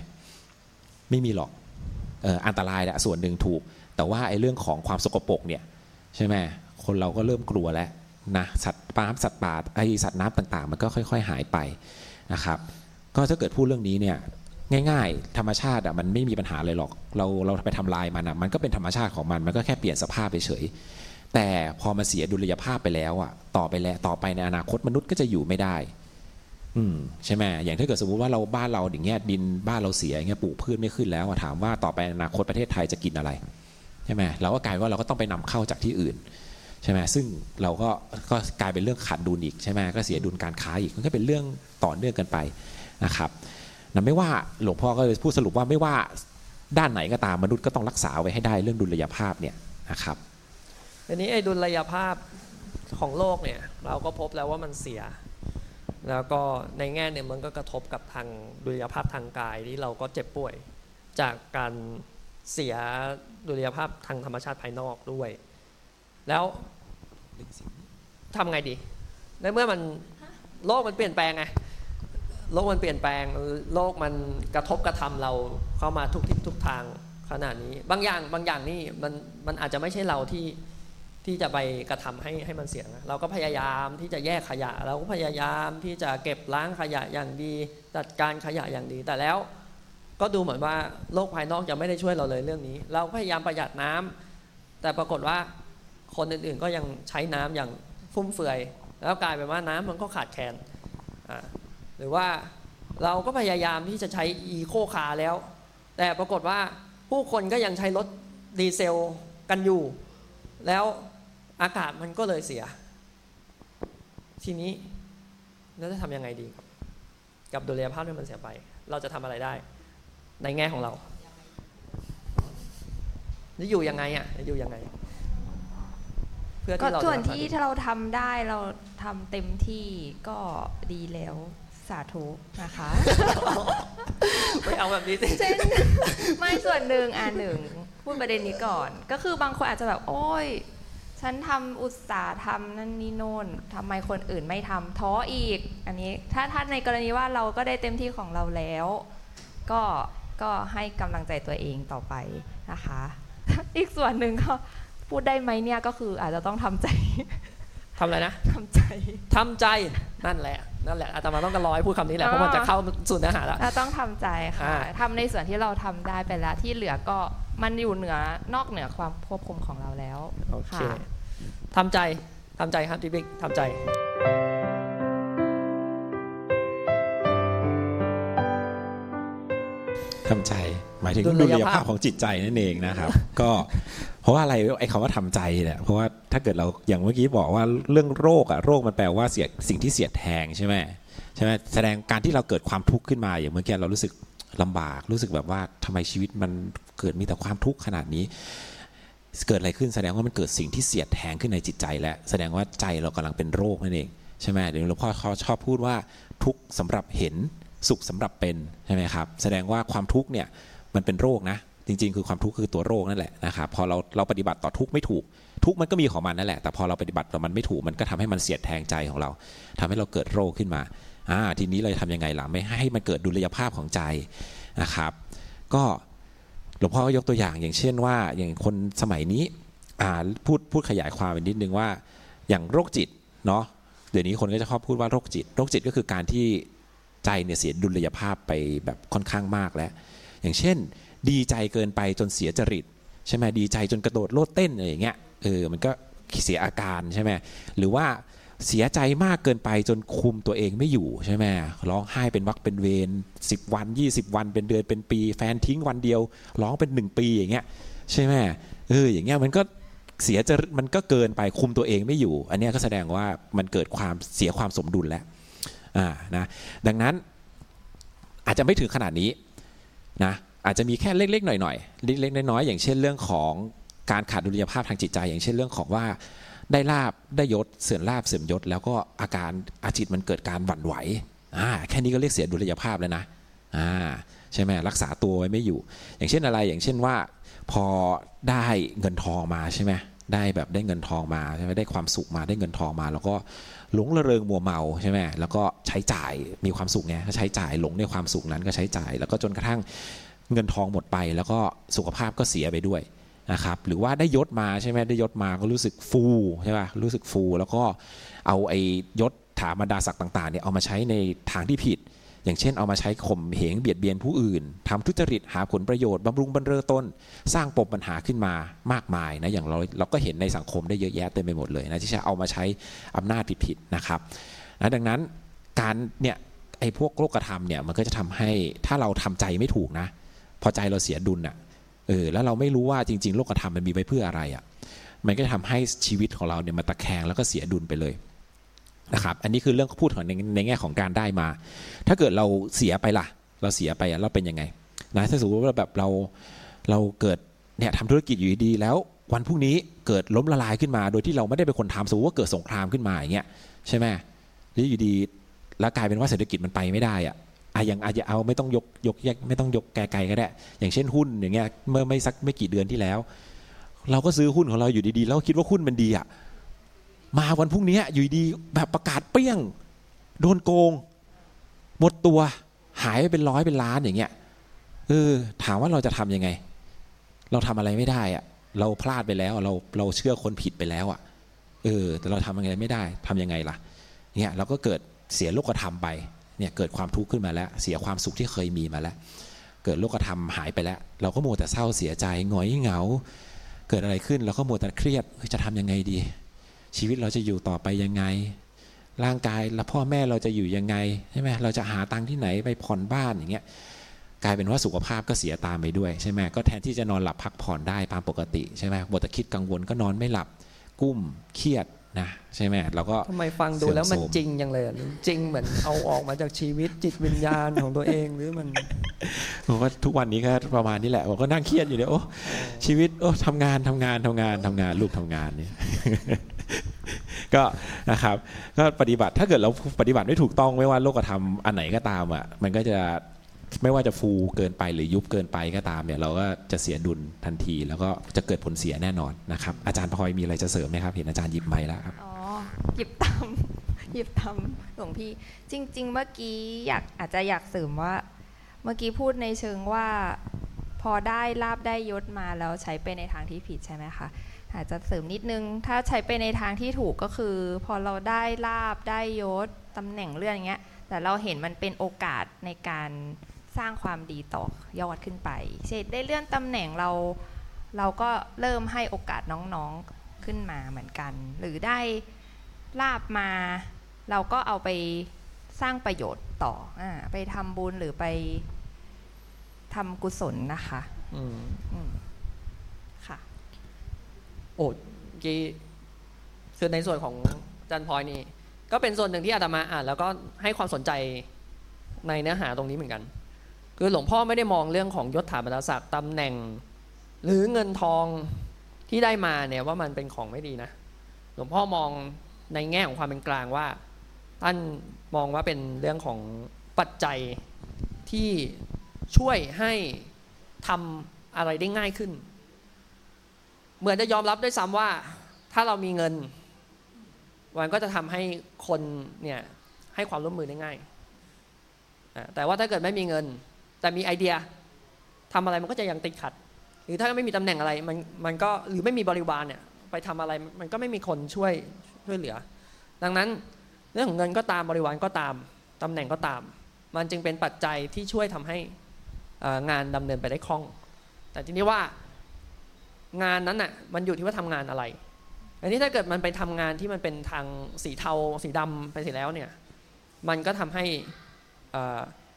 ไม่มีหรอกเอ่ออันตรายแหละส่วนหนึ่งถูก แต่ว่าไอ้เรื่องของความสกปรกเนี่ยใช่ไหมคนเราก็เริ่มกลัวแล้วนะสัตว์ป่าสัตว์ป่าไอสัตว์น้ำต่างๆ มันก็ค่อย ๆ หายไปนะครับก็ถ้าเกิดพูดเรื่องนี้เนี่ยง่ายๆ ธรรมชาติอะมันไม่มีปัญหาเลยหรอก เราเราไปทำลายมันอะมันก็เป็นธรรมชาติของมันมันก็แค่เปลี่ยนสภาพเฉยแต่พอมาเสียดุลยภาพไปแล้วอะต่อไปแล้วต่อไปในอนาคตมนุษย์ก็จะอยู่ไม่ได้ อืมใช่ไหมอย่างถ้าเกิดสมมติว่าเราบ้านเราอย่างเงี้ยดินบ้านเราเสียอย่างเงี้ยปลูกพืชไม่ขึ้นแล้วอะถามว่าต่อไปในอนาคตประเทศไทยจะกินอะไร ใช่ไหมเราก็กลายว่าเราก็ต้องไปนำเข้าจากที่อื่นใช่ไหมซึ่งเราก็ก็กลายเป็นเรื่องขาดดุลอีกใช่ไหมก็เสียดุลการค้าอีกมันก็เป็นเรื่องต่อเนื่องกันไปนะครับนะไม่ว่าหลวงพ่อก็เลยพูดสรุปว่าไม่ว่าด้านไหนก็ตามมนุษย์ก็ต้องรักษาไว้ให้ได้เรื่องดุลยภาพเนี่ยนะครับทีนี้ไอ้ดุลยภาพของโลกเนี่ยเราก็พบแล้วว่ามันเสีย แล้วก็ในแง่เนี่ยมันก็กระทบกับทางดุลยภาพทางกายที่เราก็เจ็บป่วยจากการเสีย ดุลยภาพทางธรรมชาติภายนอกด้วย แล้วทำไงดี ในเมื่อมันโลกมันเปลี่ยนแปลงไงโลกมันเปลี่ยนแปลงโลกมันกระทบกระทำเราเข้ามาทุกทิศทุกทางขนาดนี้ บางอย่างบางอย่างนี่มันมันอาจจะไม่ใช่เราที่ที่จะไปกระทำให้ให้มันเสียนะเราก็พยายามที่จะแยกขยะ เราก็พยายามที่จะเก็บล้างขยะอย่างดี จัดการขยะอย่างดี แต่แล้ว ก็ดูเหมือนว่าโลกภายนอกจะไม่ได้ช่วยเราเลยเรื่องนี้ เราพยายามประหยัดน้ำแต่ปรากฏว่าคนอื่นๆก็ยังใช้น้ำอย่างฟุ่มเฟือย แล้วกลายเป็นว่าน้ำมันก็ขาดแคลนหรือว่าเราก็พยายามที่จะใช้อีโคคาร์แล้ว แต่ปรากฏว่าผู้คนก็ยังใช้รถดีเซลกันอยู่ แล้วอากาศมันก็เลยเสีย ทีนี้เราจะทำยังไงดี กับดุลยภาพที่มันเสียไป เราจะทำอะไรได้ ในแง่ของเราจะอยู่ยังไงอะจะอยู่ยังไง เพื่อก็ที่เราจะส่วนทำที่ได้เราทำได้เราทำเต็มที่ก็ดีแล้วสาธุนะคะไม่เอาแบบนี้สิเช่นไม่ส่วนหนึ่งอ่าหนึ่งพูดประเด็นนี้ก่อน ก็คือบางคนอาจจะแบบโอ้ยฉันทำอุตสาห์ทำนั่นนี่โน่นทำไมคนอื่นไม่ทำท้ออีก อันนี้ถ้าถ้าในกรณีว่าเราก็ได้เต็มที่ของเราแล้ว ก็ ก็ให้กำลังใจตัวเองต่อไปนะคะ อีกส่วนหนึ่งก็พูดได้ไหมเนี่ยก็คืออาจจะต้องทำใจทำอะไรนะทำใจทำใจนั่นแหละนั่นแหละอาตมาต้องการรอให้พูดคำนี้แหละเพราะมันจะเข้าสู่เนื้อหาแล้วเราต้องทำใจค่ะอ่าทำในส่วนที่เราทำได้ไปแล้วที่เหลือก็มันอยู่เหนือนอกเหนือความควบคุมของเราแล้วโอเคค่ะทำใจทำใจครับพี่บิ๊กทำใจ ทำใจ หมายถึงดุดุลลยยภาพภาพของจิตใจนั่นเองนะครับ ก็เพราะว่าอะไรไอ้คำว่าทำใจเนี่ยเพราะว่าถ้าเกิดเราอย่างเมื่อกี้บอกว่าเรื่องโรคอะโรคมันแปลว่าเสียสิ่งที่เสียดแทงใช่ไหมใช่ไหมแสดงการที่เราเกิดความทุกข์ขึ้นมาอย่างเมื่อกี้เรารู้สึกลำบากรู้สึกแบบว่าทำไมชีวิตมันเกิดมีแต่ความทุกข์ขนาดนี้ เกิดอะไรขึ้นแสดงว่ามันเกิดสิ่งที่เสียดแทงขึ้นในจิตใจ แล้วแสดงว่าใจเรากำลังเป็นโรคนั่นเองใช่ไหมเดี๋ยวหลวงพ่อเขาชอบพูดว่าทุกข์สำหรับเห็น สุขสำหรับเป็นใช่ไหมครับแสดงว่าความทุกข์เนี่ยมันเป็นโรคนะจริงๆ คือความทุกข์คือตัวโรคนั่นแหละนะครับพอเราเราปฏิบัติต่อทุกข์ไม่ถูก ทุกข์มันก็มีของมันนั่นแหละแต่พอเราปฏิบัติต่อมันไม่ถูกมันก็ทำให้มันเสียดแทงใจของเราทำให้เราเกิดโรคขึ้นมาอ่าทีนี้เราจะทำยังไงล่ะไม่ให้มันเกิดดุลยภาพของใจนะครับ ก็หลวงพ่อก็ยกตัวอย่างอย่างเช่นว่า อย่างคนสมัยนี้อ่าพูดพูดขยายความไปนิดนึงว่า อย่างโรคจิตเนาะเดี๋ยวนี้คนก็จะชอบพูดว่าโรคจิต โรคจิตก็คือการที่ ใจเนี่ยเสียดุลยภาพไปแบบค่อนข้างมากแล้ว อย่างเช่น ดีใจเกินไปจนเสียจริตใช่ไหมดีใจจนกระโดดโลดเต้นอะไรอย่างเงี้ยเออมันก็เสียอาการใช่ไหมหรือว่าเสียใจมากเกินไปจนคุมตัวเองไม่อยู่ใช่ไหมร้องไห้เป็นวักเป็นเวรสิบวัน 20 วันเป็นเดือนเป็นปี แฟนทิ้งวันเดียว ร้องเป็นหนึ่งปีอย่างเงี้ยใช่ไหมเอออย่างเงี้ยมันก็เสียจะมันก็เกินไปคุมตัวเองไม่อยู่ อันนี้ก็แสดงว่ามันเกิดความเสียความสมดุลแล้ว อ่านะดังนั้นอาจจะไม่ถึงขนาดนี้นะอาจจะมีแค่เล็กๆหน่อยๆเล็กๆน้อยๆอย่างเช่นเรื่องของการขาดดุลยภาพทางจิตใจ อย่างเช่นเรื่องของว่าได้ลาบได้ยศเสื่อมลาบเสื่อมยศ แล้วก็อาการอาจิตมันเกิดการหวั่นไหวอ่าแค่นี้ก็เรียกเสียดุลยภาพแล้วนะอ่าใช่ไหมรักษาตัวไว้ไม่อยู่ อย่างเช่นอะไรอย่างเช่นว่า พอได้เงินทองมาใช่ไหม ได้แบบได้เงินทองมาใช่ไหมได้ความสุขมาได้เงินทองมา แล้วก็หลงระเริงมัวเมาใช่ไหมแล้วก็ใช้จ่ายมีความสุขไงก็ใช้จ่ายหลงในความสุขนั้นก็ใช้จ่าย แล้วก็จนกระทั่งเงินทองหมดไป แล้วก็สุขภาพก็เสียไปด้วยนะครับหรือว่าได้ยศมาใช่ไหมได้ยศมาก็รู้สึกฟูใช่ป่ะรู้สึกฟู แล้วก็เอาไอ้ยศถาบรรดาศักดิ์ต่างๆเนี่ยเอามาใช้ในทางที่ผิด อย่างเช่นเอามาใช้ข่มเหงเบียดเบียนผู้อื่นทำทุจริตหาผลประโยชน์บำรุงบรรเรอต้นสร้างปมปัญหาขึ้นมามากมายนะอย่างเราเราก็เห็นในสังคมได้เยอะแยะเต็มไปหมดเลยนะที่จะเอามาใช้อำนาจผิดๆนะครับนะดังนั้นการเนี่ยไอ้พวกโลกธรรมเนี่ยมันก็จะทำให้ถ้าเราทำใจไม่ถูกนะ พอใจเราเสียดุลอะเออแล้วเราไม่รู้ว่าจริง ๆ โลกธรรมมันมีไว้เพื่ออะไรอะมันก็จะทำให้ชีวิตของเราเนี่ยมันตะแคงแล้วก็เสียดุลไปเลย นะครับอันนี้คือเรื่องพูดของในในแง่ของการได้มา ถ้าเกิดเราเสียไปล่ะ เราเสียไปเราเป็นยังไงนะถ้าสมมติว่าแบบเราเราเกิดเนี่ยทำธุรกิจอยู่ดีๆแล้ววันพรุ่งนี้เกิดล้มละลายขึ้นมา โดยที่เราไม่ได้เป็นคนทำสมมติว่าเกิดสงครามขึ้นมาอย่างเงี้ยใช่ไหมหรืออยู่ดีแล้วกลายเป็นว่าเศรษฐกิจมันไปไม่ได้อะอะอย่างอาจจะเอาไม่ต้องยกยกแยกไม่ต้องยกไกลๆก็ได้ อย่างเช่นหุ้นอย่างเงี้ยเมื่อไม่สักไม่กี่เดือนที่แล้ว เราก็ซื้อหุ้นของเราอยู่ดีๆแล้วคิดว่าหุ้นมันดีอะ มาวันพรุ่งนี้อยู่ดีแบบประกาศเปี้ยง โดนโกง หมดตัวหายไปเป็นร้อยเป็นล้านอย่างเงี้ยเออถามว่าเราจะทํำยังไง เราทำอะไรไม่ได้อะเราพลาดไปแล้วเราเราเชื่อคนผิดไปแล้วอะเออ แต่เราทำยังไงไม่ได้ทำยังไงล่ะเนี่ยเราก็เกิดเสียโลกธรรมไปเนี่ยเกิดความทุกข์ขึ้นมาแล้ว เสียความสุขที่เคยมีมาแล้ว เกิดโลกธรรมหายไปแล้ว เราก็โมวแต่เศร้าเสียใจหงอยเหงา เกิดอะไรขึ้นเราก็โมวแต่เครียดจะทำยังไงดี ชีวิตเราจะอยู่ต่อไปยังไง ร่างกายแล้วพ่อแม่เราจะอยู่ยังไงใช่ไหมเราจะหาตังค์ที่ไหนไปผ่อนบ้านอย่างเงี้ยกลายเป็นว่าสุขภาพก็เสียตามไปด้วยใช่ไหมก็แทนที่จะนอนหลับพักผ่อนได้ตามปกติใช่ไหมบทแต่คิดกังวลก็นอนไม่หลับกุ้มเครียดนะใช่ไหมเราก็ทำไมฟังดูแล้วมันเสื่อมโทรมจริงยังเลยอะหรือจริงเหมือนเอาออกมาจากชีวิตจิตวิญญาณของตัวเองหรือมันผมว่าทุกวันนี้ก็ประมาณนี้แหละผมก็นั่งเครียดอยู่เนี่ยโอ้ชีวิตโอ้ทำงานทำงานทำงานทำงานลูกทำงานเนี่ย ก็นะครับก็ปฏิบัติถ้าเกิดเราปฏิบัติไม่ถูกต้องไม่ว่าโลกธรรมอันไหนก็ตามอะมันก็จะไม่ว่าจะฟูเกินไปหรือยุบเกินไปก็ตามเนี่ยเราก็จะเสียดุลทันที แล้วก็จะเกิดผลเสียแน่นอนนะครับ อาจารย์พลอยมีอะไรจะเสริมไหมครับ เห็นอาจารย์หยิบไม้แล้วครับอ๋อหยิบตามหยิบตามหลวงพี่ จริง ๆ เมื่อกี้อยากอาจจะอยากเสริมว่า เมื่อกี้พูดในเชิงว่า พอได้ลาบได้ยศมาแล้วใช้ไปในทางที่ผิดใช่ไหมคะ อาจจะเสริมนิดนึง ถ้าใช้ไปในทางที่ถูกก็คือ พอเราได้ลาบได้ยศตำแหน่งเลื่อนอย่างเงี้ย แต่เราเห็นมันเป็นโอกาสในการสร้างความดีต่อยอดขึ้นไป เช่นได้เลื่อนตำแหน่งเรา เราก็เริ่มให้โอกาสน้องๆขึ้นมาเหมือนกัน หรือได้ลาบมา เราก็เอาไปสร้างประโยชน์ต่ออาไปทำบุญหรือไปทำกุศลนะคะ อืมอืมค่ะ โอ้กี้คือในส่วนของจันพลอยนี่ ก็เป็นส่วนหนึ่งที่อาตมาอ่านแล้วก็ให้ความสนใจในเนื้อหาตรงนี้เหมือนกัน คือหลวงพ่อไม่ได้มองเรื่องของยศถาบรรดาศักดิ์ตำแหน่ง หรือเงินทองที่ได้มาเนี่ยว่ามันเป็นของไม่ดีนะ หลวงพ่อมองในแง่ของความเป็นกลางว่าท่านมองว่าเป็นเรื่องของปัจจัยที่ช่วยให้ทำอะไรได้ง่ายขึ้น เหมือนจะยอมรับด้วยซ้ำว่า ถ้าเรามีเงิน มันก็จะทำให้คนเนี่ยให้ความร่วมมือได้ง่าย แต่ว่าถ้าเกิดไม่มีเงิน แต่มีไอเดียทำอะไรมันก็จะยังติดขัด หรือถ้าไม่มีตำแหน่งอะไรมันมันก็หรือไม่มีบริวารเนี่ยไปทำอะไรมันก็ไม่มีคนช่วยช่วยเหลือ ดังนั้นเรื่องของเงินก็ตามบริวารก็ตามตำแหน่งก็ตาม มันจึงเป็นปัจจัยที่ช่วยทำให้งานดำเนินไปได้คล่อง แต่ทีนี้ว่า งานนั้นน่ะมันอยู่ที่ว่าทำงานอะไร อันนี้ถ้าเกิดมันไปทำงานที่มันเป็นทางสีเทาสีดำไปเสร็จแล้วเนี่ยมันก็ทำให้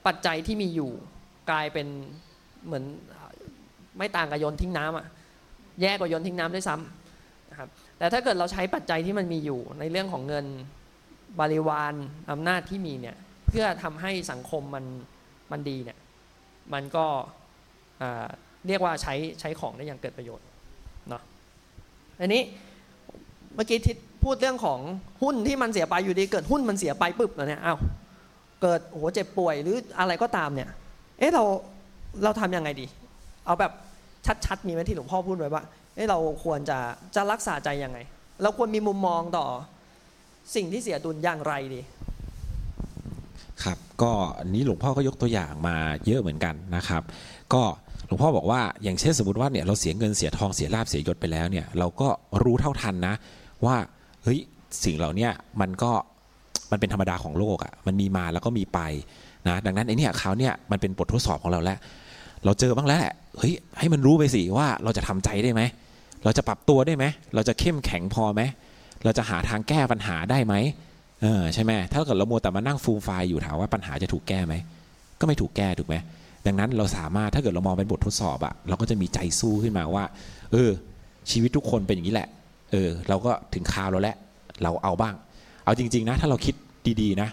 ปัจจัยที่มีอยู่กลายเป็นเหมือนไม่ต่างกับโยนทิ้งน้ำอะแย่กว่าโยนทิ้งน้ำด้วยซ้ำนะครับแต่ถ้าเกิดเราใช้ปัจจัยที่มันมีอยู่ในเรื่องของเงินบริวารอำนาจที่มีเนี่ยเพื่อทำให้สังคมมันมันดีเนี่ยมันก็เรียกว่าใช้ใช้ของได้อย่างเกิดประโยชน์ อันนี้เมื่อกี้ทิศพูดเรื่องของหุ้นที่มันเสียไปอยู่ดีเกิดหุ้นมันเสียไปปุ๊บเนี่ยอ้าวเกิดโอ้โหเจ็บป่วยหรืออะไรก็ตามเนี่ย เอ๊ะเราเราทำยังไงดี เอาแบบชัดๆมีไหมที่หลวงพ่อพูดไว้ว่าเอ๊ะเราควรจะจะรักษาใจยังไง เราควรมีมุมมองต่อสิ่งที่เสียดุลอย่างไรดี ครับ ก็อันนี้หลวงพ่อก็ยกตัวอย่างมาเยอะเหมือนกันนะครับ ก็ หลวงพ่อบอกว่าอย่างเช่นสมมติว่าเนี่ยเราเสียเงินเสียทองเสียลาบเสียยศไปแล้วเนี่ยเราก็รู้เท่าทันนะ ว่าเฮ้ยสิ่งเหล่านี้มันก็มันเป็นธรรมดาของโลกอะ่ะมันมีมาแล้วก็มีไปนะดังนั้นไอเนี่ยคราเนี่ยมันเป็นบททดสอบของเราแล้ว เราเจอบ้างแล้วแหละเฮ้ยให้มันรู้ไปสิว่าเราจะทำใจได้ไหมเราจะปรับตัวได้ไหมเราจะเข้มแข็งพอไหมเราจะหาทางแก้ปัญหาได้ไหมเออใช่ไหมถ้าเกิดเราโมแต่มานั่งฟูมไฟอยู่ถามว่าปัญหาจะถูกแก้ไหมก็ไม่ถูกแก้ถูกไหม ดังนั้นเราสามารถถ้าเกิดเรามองเป็นบททดสอบอะเราก็จะมีใจสู้ขึ้นมาว่า เออ ชีวิตทุกคนเป็นอย่างนี้แหละ เออ เราก็ถึงคราวเราแล้วเราเอาบ้าง เอาจริง ๆ นะ ถ้าเราคิดดีๆ นะ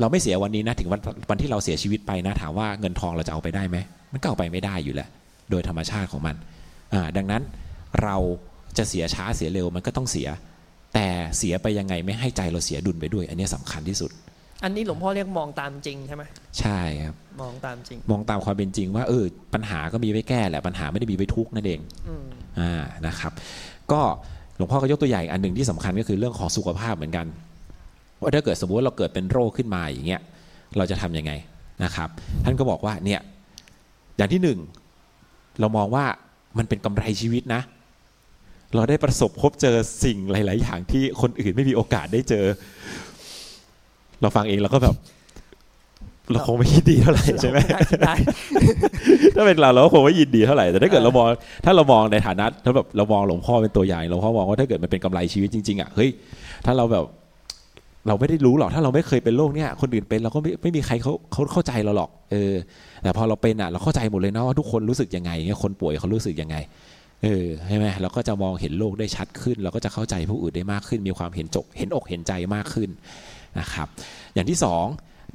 เราไม่เสียวันนี้นะถึงวันวันที่เราเสียชีวิตไปนะ ถามว่าเงินทองเราจะเอาไปได้ไหมมันก็เอาไปไม่ได้อยู่แล้ว โดยธรรมชาติของมันอ่าดังนั้นเราจะเสียช้าเสียเร็วมันก็ต้องเสีย แต่เสียไปยังไงไม่ให้ใจเราเสียดุลไปด้วย อันนี้สำคัญที่สุด อันนี้หลวงพ่อเรียกมองตามจริงใช่ไหมใช่ครับมองตามจริง มองตามความเป็นจริงว่าเออปัญหาก็มีไว้แก้แหละปัญหาไม่ได้มีไว้ทุกข์นั่นเองอืมอ่านะครับ ก็หลวงพ่อก็ยกตัวอย่างอันหนึ่งที่สำคัญก็คือเรื่องของสุขภาพเหมือนกันว่าถ้าเกิดสมมติว่าเราเกิดเป็นโรคขึ้นมาอย่างเงี้ยเราจะทำยังไงนะครับ ท่านก็บอกว่าเนี่ยอย่างที่หนึ่งเรามองว่ามันเป็นกำไรชีวิตนะ เราได้ประสบพบเจอสิ่งหลาย ๆ อย่างที่คนอื่นไม่มีโอกาสได้เจอ เราฟังเองเราก็แบบ เราคงไม่ยินดีเท่าไหร่ใช่ไหมได้ถ้าเป็นเราเราก็คงไม่ยินดีเท่าไหร่แต่ถ้าเกิดเรามองถ้าเรามองในฐานะถ้าแบบเรามองหลวงพ่อเป็นตัวอย่างหลวงพ่อมองว่าถ้าเกิดมันเป็นกำไรชีวิตจริงๆอะเฮ้ยถ้าเราแบบเราไม่ได้รู้หรอกถ้าเราไม่เคยเป็นโรคเนี้ยคนอื่นเป็นเราก็ไม่ไม่มีใครเขาเขาเข้าใจเราหรอกเออแต่พอเราเป็นอะเราเข้าใจหมดเลยนะว่าทุกคนรู้สึกยังไงเงี้ยคนป่วยเขารู้สึกยังไงเออใช่ไหมเราก็จะมองเห็นโลกได้ชัดขึ้น เราก็จะเข้าใจผู้อื่นได้มากขึ้น มีความเห็นจกเห็นอกเห็นใจมากขึ้น นะครับ อย่างที่สอง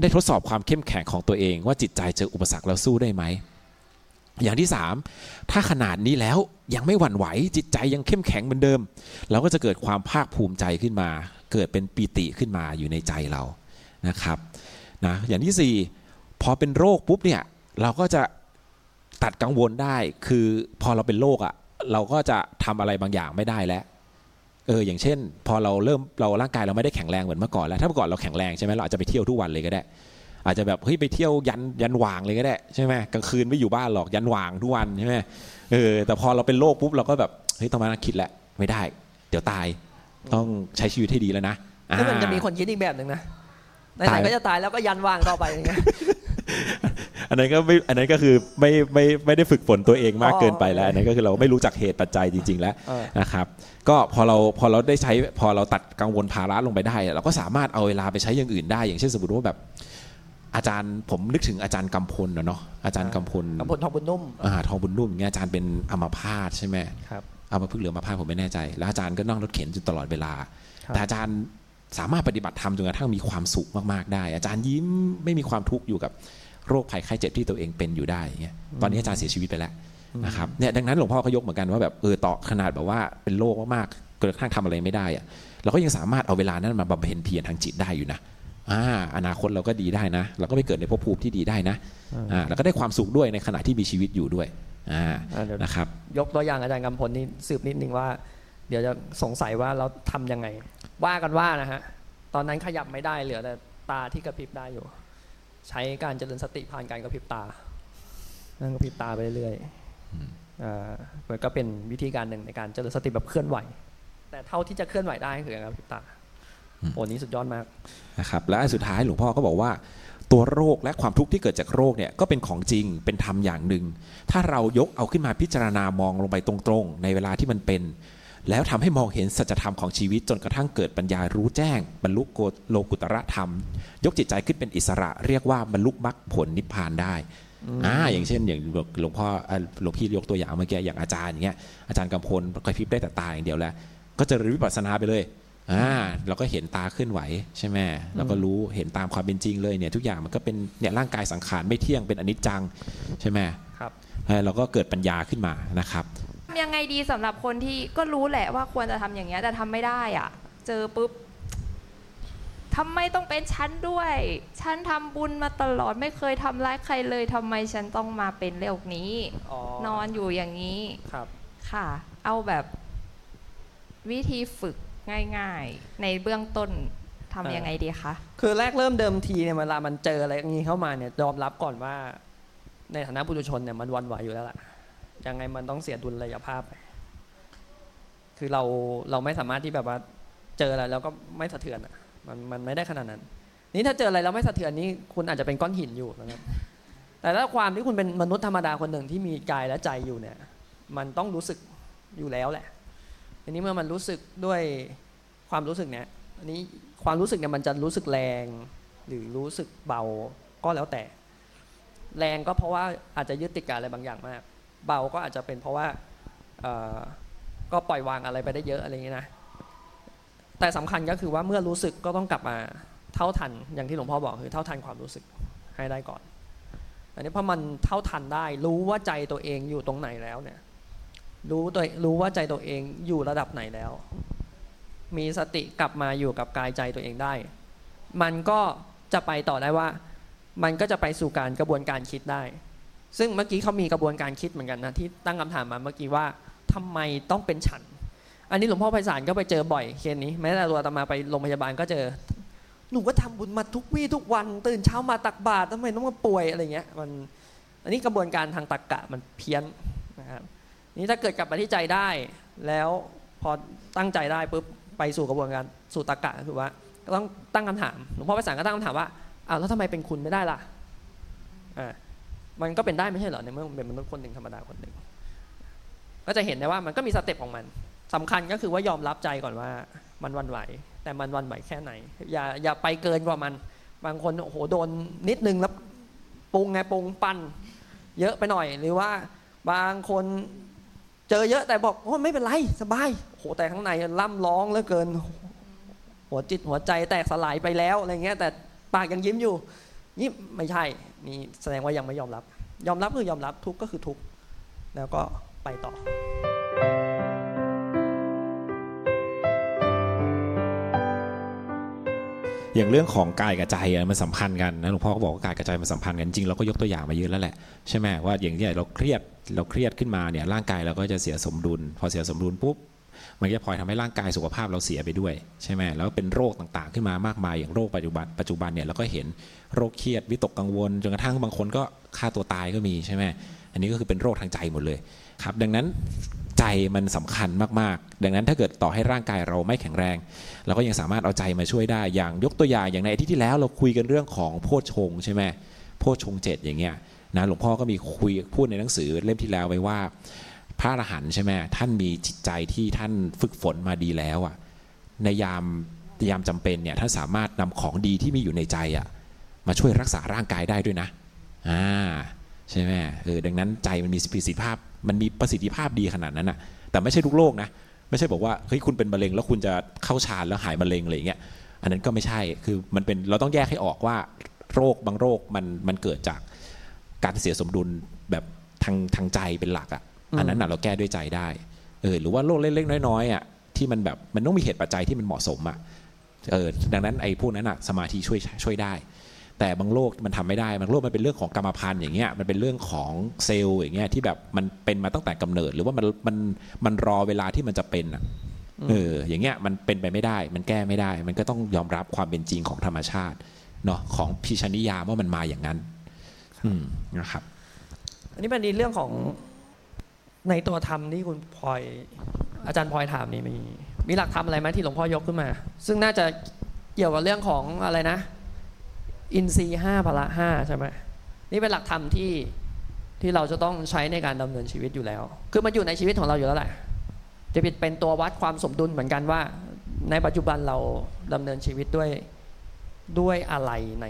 ได้ทดสอบความเข้มแข็งของตัวเอง ว่าจิตใจเจออุปสรรคแล้วสู้ได้ไหม อย่างที่สามถ้าขนาดนี้แล้วยังไม่หวั่นไหวจิตใจยังเข้มแข็งเหมือนเดิม เราก็จะเกิดความภาคภูมิใจขึ้นมา เกิดเป็นปีติขึ้นมาอยู่ในใจเรานะครับนะอย่างที่สี่พอเป็นโรคปุ๊บเนี่ยเราก็จะตัดกังวลได้ คือพอเราเป็นโรคอะ่ะเราก็จะทำอะไรบางอย่างไม่ได้แล้ว เอออย่างเช่น พอเราเริ่มเราร่างกายเราไม่ได้แข็งแรงเหมือนเมื่อก่อนแล้วถ้าเมื่อก่อนเราแข็งแรงใช่ไหมเราอาจจะไปเที่ยวทุกวันเลยก็ได้ อาจจะแบบเฮ้ยไปเที่ยวยันยันวางเลยก็ได้ใช่ไหมกลางคืนไม่อยู่บ้านหรอกยันวางทุกวันใช่ไหมเออแต่พอเราเป็นโรคปุ๊บเราก็แบบเฮ้ยต้องมานั่งคิดแหละไม่ได้ เดี๋ยวตายต้องใช้ชีวิตให้ดีแล้วนะซึ่งมันอ่าจะมีคนคิดอีกแบบหนึ่งนะไหตานยๆก็จะตายแล้วก็ยันวางต่อไปอย่างเงี้ย อันนั้นก็ไม่อันนั้นก็คือไม่ไม่ไม่ได้ฝึกฝนตัวเองมากอ๋อเกินไปแล้วอันนั้นก็คือเราไม่รู้จักเหตุปัจจัยจริง ๆ แล้วเออนะครับก็พอเราพอเราได้ใช้พอเราตัดกังวลภาระลงไปได้อะเราก็สามารถเอาเวลาไปใช้อย่างอื่นได้ อย่างเช่นสมมติว่าแบบอาจารย์ผมนึกถึงอาจารย์กำพลนะเนาะอาจารย์กำพลกำพลทองบุญนุ่มอ่าทองบุญนุ่มอย่างเงี้ยอาจารย์เป็นอัมพาตใช่ไหมครับอัมพฤกษ์หรืออัมพาตผมไม่แน่ใจ แล้วอาจารย์ก็นั่งรถเข็นจนตลอดเวลาครับแต่อาจารย์สามารถปฏิบัติธรรมจนกระทั่งมีความสุขมากๆได้ อาจารย์ยิ้มไม่มีความทุกข์อยู่กับ โรคภัยไข้เจ็บที่ตัวเองเป็นอยู่ได้อย่างเงี้ยตอนนี้อาจารย์เสียชีวิตไปแล้วนะครับเนี่ยดังนั้นหลวงพ่อก็ยกเหมือนกันว่าแบบเออต่อขนาดแบบว่าเป็นโรคมากๆกระทั่งทำอะไรไม่ได้อะเราก็ยังสามารถเอาเวลานั้นมาบำเพ็ญเพียรทางจิตได้อยู่นะอ่าอนาคตเราก็ดีได้นะ เราก็ไปเกิดในภพภูมิที่ดีได้นะอ่าแล้วก็ได้ความสุขด้วยในขณะที่มีชีวิตอยู่ด้วยอ่าอ่าเดี๋ยวนะครับยกตัวอย่างอาจารย์กำพลนี่สืบนิดนึงว่า เดี๋ยวจะสงสัยว่าเราทำยังไง ว่ากันว่านะฮะตอนนั้นขยับไม่ได้เหลือแต่ตาที่กระพริบได้อยู่ ใช้การเจริญสติผ่านการกระพริบตา นั่งกระพริบตาไปเรื่อยๆอ่ามันก็เป็นวิธีการหนึ่งในการเจริญสติแบบเคลื่อนไหว แต่เท่าที่จะเคลื่อนไหวได้คือการกระพริบตาโอ้นี้สุดยอดมากนะครับและอันสุดท้ายหลวงพ่อก็บอกว่าตัวโรคและความทุกข์ที่เกิดจากโรคเนี่ยก็เป็นของจริงเป็นธรรมอย่างหนึ่ง ถ้าเรายกเอาขึ้นมาพิจารณามองลงไปตรงๆ ในเวลาที่มันเป็น แล้วทำให้มองเห็นสัจธรรมของชีวิตจนกระทั่งเกิดปัญญารู้แจ้ง บรรลุโกโลกุตระธรรม ยกจิตใจขึ้นเป็นอิสระ เรียกว่าบรรลุมรรคผลนิพพานได้อ่าอย่างเช่น อย่างหลวงพ่ออ่าหลวงพี่ยกตัวอย่างเมื่อกี้อย่างอาจารย์อย่างเงี้ยอาจารย์กำพลกระพริบได้แต่ตาอย่างเดียวแล้ว ก็เจะริญวิปัสสนาไปเลยอ่าเราก็เห็นตาเคลื่อนไหวใช่ไหมเราก็รู้เห็นตามความเป็นจริงเลยเนี่ยทุกอย่างมันก็เป็นเนี่ยร่างกายสังขารไม่เที่ยงเป็นอนิจจังใช่ไหมครับเออเราก็เกิดปัญญาขึ้นมานะครับทำ ยังไงดีสำหรับคนที่ก็รู้แหละว่าควรจะทำอย่างเงี้ยแต่ทำไม่ได้อะ เจอปุ๊บทำไมต้องเป็นฉันด้วยฉันทำบุญมาตลอดไม่เคยทำร้ายใครเลยทำไมฉันต้องมาเป็นโรคนี้ นอนอยู่อย่างนี้ครับ ค่ะ เอาแบบวิธีฝึกง่ายๆ ในเบื้องต้นทำยังไงดีคะ คือแรกเริ่มเดิมทีเนี่ยเวลามันเจออะไรอย่างนี้เข้ามาเนี่ยยอมรับก่อนว่า ในฐานะปุถุชนเนี่ยมันหวันไหวอยู่แล้วล่ะ ยังไงมันต้องเสียดุลยภาพไปคือเราเราไม่สามารถที่แบบว่าเจออะไรแล้วก็ไม่สะเทือนอะ มันมันไม่ได้ขนาดนั้น นี่ถ้าเจออะไรแล้วไม่สะเทือนนี่คุณอาจจะเป็นก้อนหินอยู่นะครับ แต่ถ้าความที่คุณเป็นมนุษย์ธรรมดาคนหนึ่งที่มีกายและใจอยู่เนี่ย มันต้องรู้สึกอยู่แล้วแหละทีนี้เมื่อมันรู้สึกด้วยความรู้สึกเนี่ยอันนี้ความรู้สึกเนี่ยมันจะรู้สึกแรง หรือรู้สึกเบาก็แล้วแต่ แรงก็เพราะว่าอาจจะยึดติดกับอะไรบางอย่างมาก เบาก็อาจจะเป็นเพราะว่าก็ปล่อยวางอะไรไปได้เยอะอะไรอย่างนี้นะแต่สำคัญก็คือว่าเมื่อรู้สึกก็ต้องกลับมาเท่าทันอย่างที่หลวงพ่อบอกคือเท่าทันความรู้สึกให้ได้ก่อน อันนี้พอมันเท่าทันได้ รู้ว่าใจตัวเองอยู่ตรงไหนแล้วเนี่ยรู้ตัวรู้ว่าใจตัวเองอยู่ระดับไหนแล้ว มีสติกลับมาอยู่กับกายใจตัวเองได้ มันก็จะไปต่อได้ว่า มันก็จะไปสู่การกระบวนการคิดได้ ซึ่งเมื่อกี้เขามีกระบวนการคิดเหมือนกันนะที่ตั้งคำถามมาเมื่อกี้ว่าทำไมต้องเป็นฉัน อันนี้หลวงพ่อไพศาลก็ไปเจอบ่อยเคสนี้แม้แต่ตัวตมาไปโรงพยาบาลก็เจอ หนูก็ทำบุญมาทุกวี่ทุกวัน ตื่นเช้ามาตักบาตรทำไมต้องมาป่วยอะไรเงี้ยมันอันนี้กระบวนการทางตรรกะมันเพี้ยนนะครับนี่ถ้าเกิดกลับมาที่ใจได้ แล้วพอตั้งใจได้ปุ๊บไปสู่กระบวนการสู่ตรรกะคือว่าก็ต้องตั้งคำถามหลวงพ่อไปสั่งก็ตั้งคำถามว่าอ้าวแล้วทำไมเป็นคุณไม่ได้ล่ะอ่า มันก็เป็นได้ไม่ใช่เหรอในเมื่อมันเป็นมนุษย์คนหนึ่งธรรมดาคนหนึ่งก็จะเห็นได้ว่ามันก็มี step ของมันสำคัญก็คือว่ายอมรับใจก่อนว่ามันหวั่นไหว แต่มันหวั่นไหวแค่ไหน อย่าอย่าไปเกินกว่ามัน บางคนโอ้โหโดนนิดนึงแล้วปรุงไงปรุงปั้นเยอะไปหน่อยหรือว่าบางคนเจอเยอะแต่บอกโอ้ไม่เป็นไรสบายโอ้โหแต่ข้างในล่ำร้องเหลือเกิน หัวจิตหัวใจแตกสลายไปแล้วอะไรเงี้ยแต่ปากยังยิ้มอยู่นี่ไม่ใช่ นี่แสดงว่ายังไม่ยอมรับ ยอมรับคือยอมรับทุกก็คือทุกแล้วก็ไปต่ออย่างเรื่องของกายกับใจมันสัมพันธ์กันนะหลวงพ่อก็บอกว่ากายกับใจมันสัมพันธ์กันจริงเราก็ยกตัวอย่างมาเยอะแล้วแหละใช่ไหมว่าอย่างที่เราเครียดเราเครียดขึ้นมาเนี่ยร่างกายเราก็จะเสียสมดุล พอเสียสมดุลปุ๊บ มันก็จะพลอยทำให้ร่างกายสุขภาพเราเสียไปด้วยใช่ไหมแล้วเป็นโรคต่างๆ ขึ้นมามากมายอย่างโรคปัจจุบันปัจจุบันเนี่ยเราก็เห็นโรคเครียดวิตกกังวลจนกระทั่งบางคนก็ฆ่าตัวตายก็มีใช่ไหมอันนี้ก็คือเป็นโรคทางใจหมดเลยครับ ดังนั้นใจมันสำคัญมากๆ ดังนั้นถ้าเกิดต่อให้ร่างกายเราไม่แข็งแรง เราก็ยังสามารถเอาใจมาช่วยได้อย่างยกตัวอย่างอย่างในอาทิตย์ที่แล้วเราคุยกันเรื่องของโพชงใช่ไหมโพชงเจ็ดอย่างเงี้ยนะหลวงพ่อก็มีคุยพูดในหนังสือเล่มที่แล้วไว้ว่า พระอรหันต์ใช่ไหมท่านมีจิตใจที่ท่านฝึกฝนมาดีแล้วอะในยามยามจำเป็นเนี่ยท่านสามารถนำของดีที่มีอยู่ในใจอะมาช่วยรักษาร่างกายได้ด้วยนะอ่าใช่ไหมเออดังนั้นใจมันมีประสิทธิภาพมันมีประสิทธิภาพดีขนาดนั้นอะแต่ไม่ใช่ทุกโรคนะไม่ใช่บอกว่าเฮ้ยคุณเป็นมะเร็งแล้วคุณจะเข้าฌานแล้วหายมะเร็งอะไรอย่างเงี้ยอันนั้นก็ไม่ใช่คือมันเป็นเราต้องแยกให้ออกว่าโรคบางโรคมันมันเกิดจากการเสียสมดุลแบบทางทางใจเป็นหลักอะ อันนั้นน่ะเราแก้ด้วยใจได้เออหรือว่าโรคเล็กๆน้อยๆอะที่มันแบบมันต้องมีเหตุปัจจัยที่มันเหมาะสมอะเออดังนั้นไอ้พวกนั้นอะสมาธิช่วยช่วยได้ แต่บางโรคมันทำไม่ได้บางโรคมันเป็นเรื่องของกรรมพันธุ์อย่างเงี้ยมันเป็นเรื่องของเซลล์อย่างเงี้ยที่แบบมันเป็นมาตั้งแต่กำเนิด หรือว่ามันมันมันรอเวลาที่มันจะเป็นอะเอออย่างเงี้ยมันเป็นไปไม่ได้ มันแก้ไม่ได้ มันก็ต้องยอมรับความเป็นจริงของธรรมชาติเนาะของพิชนิยามว่ามันมาอย่างนั้นอืมนะครับอันนี้เป็นเรื่องของ ในตัวธรรมที่คุณพลอย อาจารย์พลอยถามนี่มีมีหลักธรรมอะไรไหมที่หลวงพ่อยกขึ้นมา ซึ่งน่าจะเกี่ยวกับเรื่องของอะไรนะ อินทรีย์ห้าพละห้าใช่ไหมนี่เป็นหลักธรรมที่ที่เราจะต้องใช้ในการดำเนินชีวิตอยู่แล้ว คือมันอยู่ในชีวิตของเราอยู่แล้วแหละจะเป็นตัววัดความสมดุลเหมือนกันว่า ในปัจจุบันเราดำเนินชีวิตด้วยด้วยอะไรใน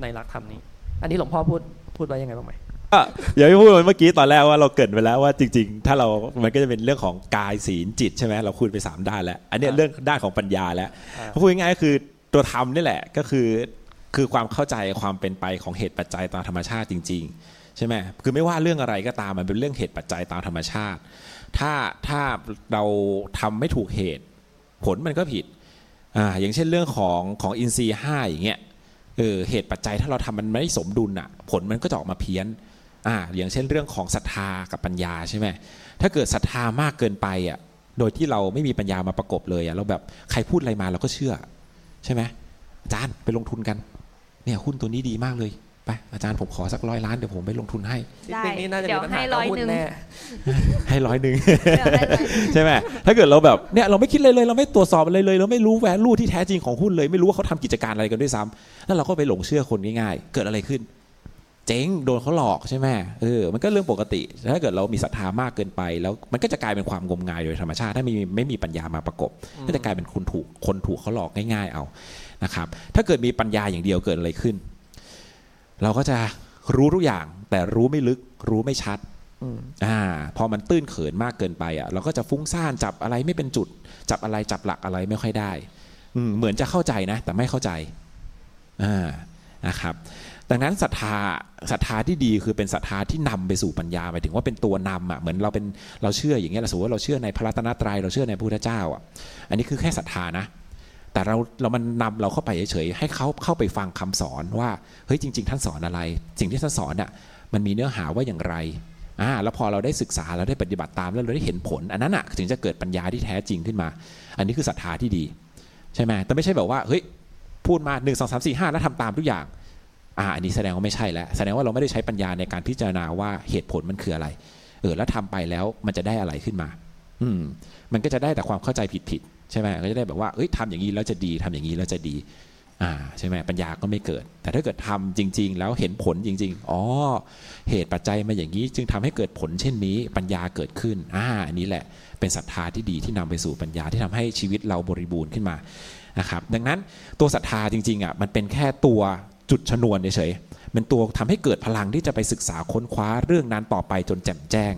ในหลักธรรมนี้ อันนี้หลวงพ่อพูดพูดไว้ยังไงบ้างไหม อย่างที่พูดเมื่อกี้ตอนแรกว่าเราเกิดไปแล้วว่าจริง ๆ ถ้าเรามันก็จะเป็นเรื่องของกายศีลจิตใช่ไหมเราคุยไปสามด้านแล้ว อันเนี้ยเรื่องด้านของปัญญาแล้วพูดง่ายๆก็คือตัวธรรมนี่แหละก็คือคือความเข้าใจความเป็นไปของเหตุปัจจัยตามธรรมชาติจริง ๆ ใช่ไหมคือไม่ว่าเรื่องอะไรก็ตามมันเป็นเรื่องเหตุปัจจัยตามธรรมชาติ ถ้าถ้าเราทำไม่ถูกเหตุ ผลมันก็ผิดอ่าอย่างเช่นเรื่องของของอินทรีย์ห้าอย่างเงี้ยเออเหตุปัจจัยถ้าเราทำมันไม่สมดุลอะ ผลมันก็จะออกมาเพี้ยน อ่าอย่างเช่นเรื่องของศรัทธากับปัญญาใช่ไหมถ้าเกิดศรัทธามากเกินไปอะโดยที่เราไม่มีปัญญามาประกบเลยอะเราแบบใครพูดอะไรมาเราก็เชื่อ ใช่ไหมอาจารย์ไปลงทุนกันเนี่ยหุ้นตัวนี้ดีมากเลยไปอาจารย์ผมขอสักร้อยล้านเดี๋ยวผมไปลงทุนให้ได้ปีนี้น่าจะเดี๋มียวปัญหาให้กับร้อยหุ้นหนึ่งแน่ให้ร้อยหนึ่งเดี๋ยวให้ร้อยหนึ่งใช่ไหมถ้าเกิดเราแบบเนี่ยเราไม่คิดเลยเลย เราไม่ตรวจสอบอะไรเลย เราไม่รู้แวลูที่แท้จริงของหุ้นเลย ไม่รู้ว่าเขาทำกิจการอะไรกันด้วยซ้ำแล้วเราก็ไปหลงเชื่อคนง่ายๆ เกิดอะไรขึ้น เจ๊งโดนเขาหลอกใช่ไหมเออมันก็เรื่องปกติ ถ้าเกิดเรามีศรัทธามากเกินไป แล้วมันก็จะกลายเป็นความงมงายโดยธรรมชาติ ถ้าไม่มีไม่มีปัญญามาประกบ ก็จะกลายเป็นคนถูกคนถูกเขาหลอกง่ายๆเอานะครับ ถ้าเกิดมีปัญญาอย่างเดียวเกิดอะไรขึ้น เราก็จะรู้ทุกอย่าง แต่รู้ไม่ลึกรู้ไม่ชัดอืมอ่าพอมันตื้นเขินมากเกินไปอะเราก็จะฟุ้งซ่านจับอะไรไม่เป็นจุด จับอะไรจับหลักอะไรไม่ค่อยได้ อืมเหมือนจะเข้าใจนะ แต่ไม่เข้าใจอ่า นะครับดังนั้นศรัทธาศรัทธาที่ดีคือเป็นศรัทธาที่นำไปสู่ปัญญาหมายถึงว่าเป็นตัวนำอะเหมือนเราเป็นเราเชื่ออย่างเงี้ยเราสมมติว่าเราเชื่อในพระรัตนตรัยเราเชื่อในพระพุทธเจ้าอะอันนี้คือแค่ศรัทธานะ แต่เราเรามันนำเราเข้าไปเฉยๆให้เขาเข้าไปฟังคำสอนว่าเฮ้ยจริง ๆ ท่านสอนอะไร สิ่งที่ท่านสอนอะมันมีเนื้อหาว่าอย่างไรอ่าแล้วพอเราได้ศึกษาเราได้ปฏิบัติตามแล้วเราได้เห็นผล อันนั้นอะถึงจะเกิดปัญญาที่แท้จริงขึ้นมา อันนี้คือศรัทธาที่ดี ใช่ไหมแต่ไม่ใช่แบบว่าเฮ้ยพูดมา1 2 3 4 5แล้วทำตามทุกอย่าง อ่าอันนี้แสดงว่าไม่ใช่แล้วแสดงว่าเราไม่ได้ใช้ปัญญาในการพิจารณาว่าเหตุผลมันคืออะไร เออแล้วทำไปแล้วมันจะได้อะไรขึ้นมา อืมมันก็จะได้แต่ความเข้าใจผิดๆใช่ไหมก็จะได้แบบว่าเอ้ยทำอย่างนี้แล้วจะดีทำอย่างนี้แล้วจะดีอ่าใช่ไหมปัญญาก็ไม่เกิด แต่ถ้าเกิดทำจริง ๆ แล้วเห็นผลจริง ๆอ๋อเหตุปัจจัยมาอย่างนี้ จึงทำให้เกิดผลเช่นนี้ปัญญาเกิดขึ้นอ่าอันนี้แหละเป็นศรัทธาที่ดีที่นำไปสู่ปัญญาที่ทำให้ชีวิตเราบริบูรณ์ขึ้นมานะครับดังนั้นตัวศรัทธาจริงๆอะมันเป็นแค่ตัว จุดชนวนเฉยๆเป็นตัวทำให้เกิดพลังที่จะไปศึกษาค้นคว้าเรื่องนั้นต่อไปจนแจ่มแจ้ง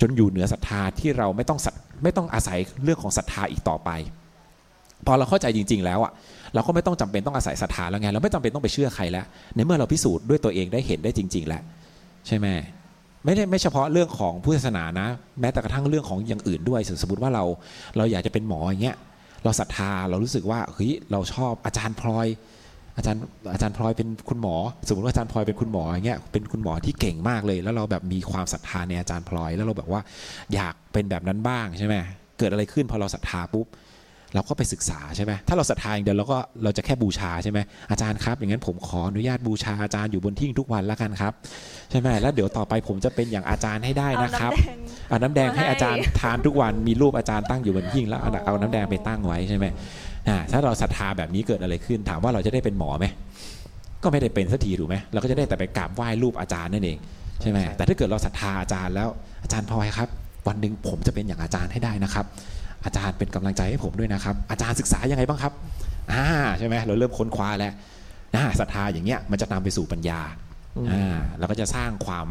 จนอยู่เหนือศรัทธาที่เราไม่ต้องไม่ต้องอาศัยเรื่องของศรัทธาอีกต่อไป พอเราเข้าใจจริง ๆ แล้วอะเราก็ไม่ต้องจำเป็นต้องอาศัยศรัทธาแล้วไงเราไม่จำเป็นต้องไปเชื่อใครแล้วในเมื่อเราพิสูจน์ด้วยตัวเองได้เห็นได้จริง ๆ แล้วใช่ไหมไม่ได้ไม่เฉพาะเรื่องของพุทธศาสนานะ แม้แต่กระทั่งเรื่องของอย่างอื่นด้วยสมมติว่าเราเราอยากจะเป็นหมออย่างเงี้ยเราศรัทธาเรารู้สึกว่าเฮ้ยเราชอบอาจารย์พลอย อาจารย์อาจารย์พลอยเป็นคุณหมอ สมมติว่าอาจารย์พลอยเป็นคุณหมออย่างเงี้ยเป็นคุณหมอที่เก่งมากเลย แล้วเราแบบมีความศรัทธาในอาจารย์พลอย แล้วเราแบบว่าอยากเป็นแบบนั้นบ้างใช่ไหมเกิดอะไรขึ้นพอเราศรัทธาปุ๊บเราก็ไปศึกษาใช่ไหมถ้าเราศรัทธาอย่างเดียวเราก็เราจะแค่บูชาใช่ไหมอาจารย์ครับ อย่างนั้นผมขออนุญาตบูชาอาจารย์อยู่บนทิ้งทุกวันแล้วกันครับ ใช่ไหมแล้วเดี๋ยวต่อไปผมจะเป็นอย่างอาจารย์ให้ได้นะครับเอาน้ำแดงให้อาจารย์ทานทุกวันมีรูปอาจารย์ตั้งอยู่บนทิ้งแล้วเอาน้ำแดงไปตั้งไว้ใช่ไหม ถ้าเราศรัทธาแบบนี้เกิดอะไรขึ้น ถามว่าเราจะได้เป็นหมอไหมก็ไม่ได้เป็นสักทีถูกไหมเราก็จะได้แต่ไปกราบไหว้รูปอาจารย์นั่นเองใช่ไหมแต่ถ้าเกิดเราศรัทธาอาจารย์แล้วอาจารย์พลอยครับ วันหนึ่งผมจะเป็นอย่างอาจารย์ให้ได้นะครับ อาจารย์เป็นกำลังใจให้ผมด้วยนะครับ อาจารย์ศึกษายังไงบ้างครับอ่าใช่ไหมเราเริ่มค้นคว้าแล้วนะศรัทธาอย่างเงี้ยมันจะนำไปสู่ปัญญาอ่าเราก็จะสร้างความ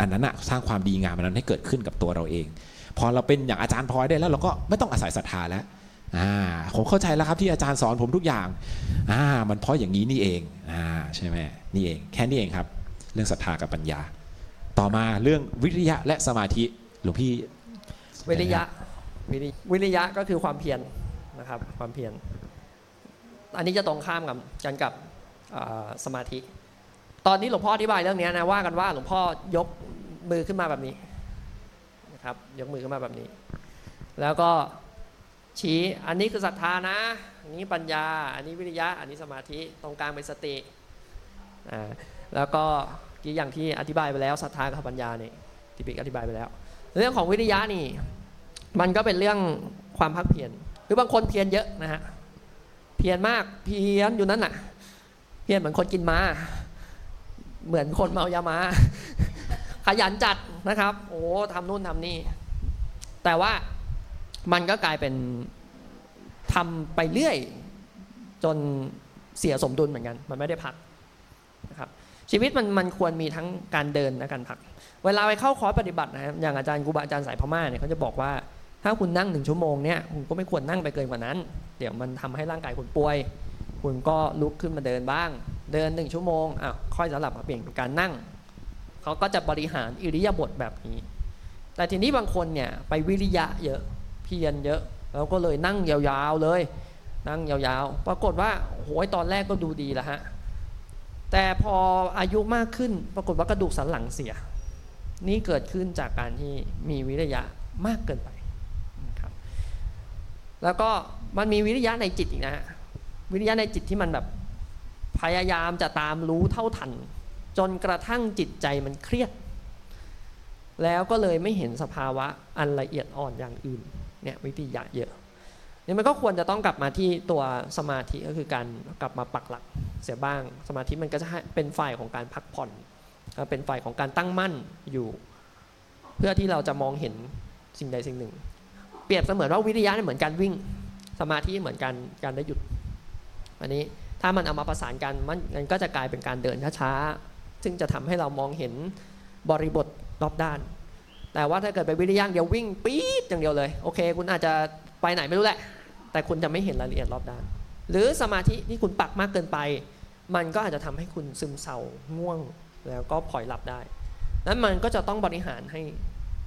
อันนั้นอะสร้างความดีงามนั้นให้เกิดขึ้นกับตัวเราเอง พอเราเป็นอย่างอาจารย์พลอยได้แล้วเราก็ไม่ต้องอาศัยศรัทธาแล้วอ่า ผมเข้าใจแล้วครับที่อาจารย์สอนผมทุกอย่างอ่ามันเพราะอย่างนี้นี่เองอ่าใช่ไหมนี่เอง แค่นี้เองครับ เรื่องศรัทธากับปัญญา ต่อมาเรื่องวิริยะและสมาธิหลวงพี่วิริยะวิริยะก็คือความเพียรนะครับความเพียรอันนี้จะตรงข้ามกับกันกับสมาธิ ตอนนี้หลวงพ่ออธิบายเรื่องนี้นะว่ากันว่าหลวงพ่อยกมือขึ้นมาแบบนี้นะครับยกมือขึ้นมาแบบนี้ แล้วก็ ชี้อันนี้คือศรัทธานะ อันนี้ปัญญา อันนี้วิริยะ อันนี้สมาธิตรงกลางเป็นสติอ่าแล้วก็กี่อย่างที่อธิบายไปแล้วศรัทธากับปัญญาเนี่ยที่ปิกอธิบายไปแล้ว เรื่องของวิริยะนี่ มันก็เป็นเรื่องความพักเพียรหรือบางคนเพียรเยอะนะฮะเพียรมากเพียรอยู่นั้นน่ะ เพียรเหมือนคนกินมาเหมือนคนเมายามา ขยันจัดนะครับ โอ้ทำนู่นทำนี่ แต่ว่า มันก็กลายเป็นทำไปเรื่อย จนเสียสมดุลเหมือนกัน มันไม่ได้พักนะครับชีวิตมันมันควรมีทั้งการเดินและการพัก เวลาไปเข้าคอร์สปฏิบัตินะอย่างอาจารย์ครูบาอาจารย์สายพม่าเนี่ยเขาจะบอกว่าถ้าคุณนั่งหนึ่งชั่วโมงเนี่ยคุณก็ไม่ควรนั่งไปเกินกว่านั้น เดี๋ยวมันทำให้ร่างกายคุณป่วย คุณก็ลุกขึ้นมาเดินบ้าง เดินหนึ่งชั่วโมงอะค่อยสลับมาเปลี่ยนเป็นการนั่งเขาก็จะบริหารอิริยาบถแบบนี้ แต่ทีนี้บางคนเนี่ยไปวิริยะเยอะ เพียรเยอะแล้วก็เลยนั่งยาวๆเลย นั่งยาวๆ ปรากฏว่าโหยตอนแรกก็ดูดีแล้วฮะแต่พออายุมากขึ้นปรากฏว่ากระดูกสันหลังเสีย นี่เกิดขึ้นจากการที่มีวิริยะมากเกินไปแล้วก็มันมีวิริยะในจิตอีกนะฮะวิริยะในจิตที่มันแบบพยายามจะตามรู้เท่าทัน จนกระทั่งจิตใจมันเครียด แล้วก็เลยไม่เห็นสภาวะอันละเอียดอ่อนอย่างอื่น เนี่ยวิริยะเยอะนี่มันก็ควรจะต้องกลับมาที่ตัวสมาธิก็คือการกลับมาปักหลักเสียบ้าง สมาธิมันก็จะเป็นฝ่ายของการพักผ่อน เป็นฝ่ายของการตั้งมั่นอยู่ เพื่อที่เราจะมองเห็นสิ่งใดสิ่งหนึ่ง เปรียบเสมือนว่าวิทยาเนี่ยเหมือนการวิ่ง สมาธิเหมือนการการได้หยุด อันนี้ถ้ามันเอามาประสานกันมันก็จะกลายเป็นการเดินช้าๆซึ่งจะทำให้เรามองเห็นบริบทรอบด้าน แต่ว่าถ้าเกิดไปวิทยาเดียววิ่งปี๊ดอย่างเดียวเลยโอเค คุณอาจจะไปไหนไม่รู้แหละ แต่คุณจะไม่เห็นรายละเอียดรอบด้าน หรือสมาธิที่คุณปักมากเกินไป มันก็อาจจะทำให้คุณซึมเศร้าง่วงแล้วก็ผ่อยหลับได้ นั้นมันก็จะต้องบริหารให้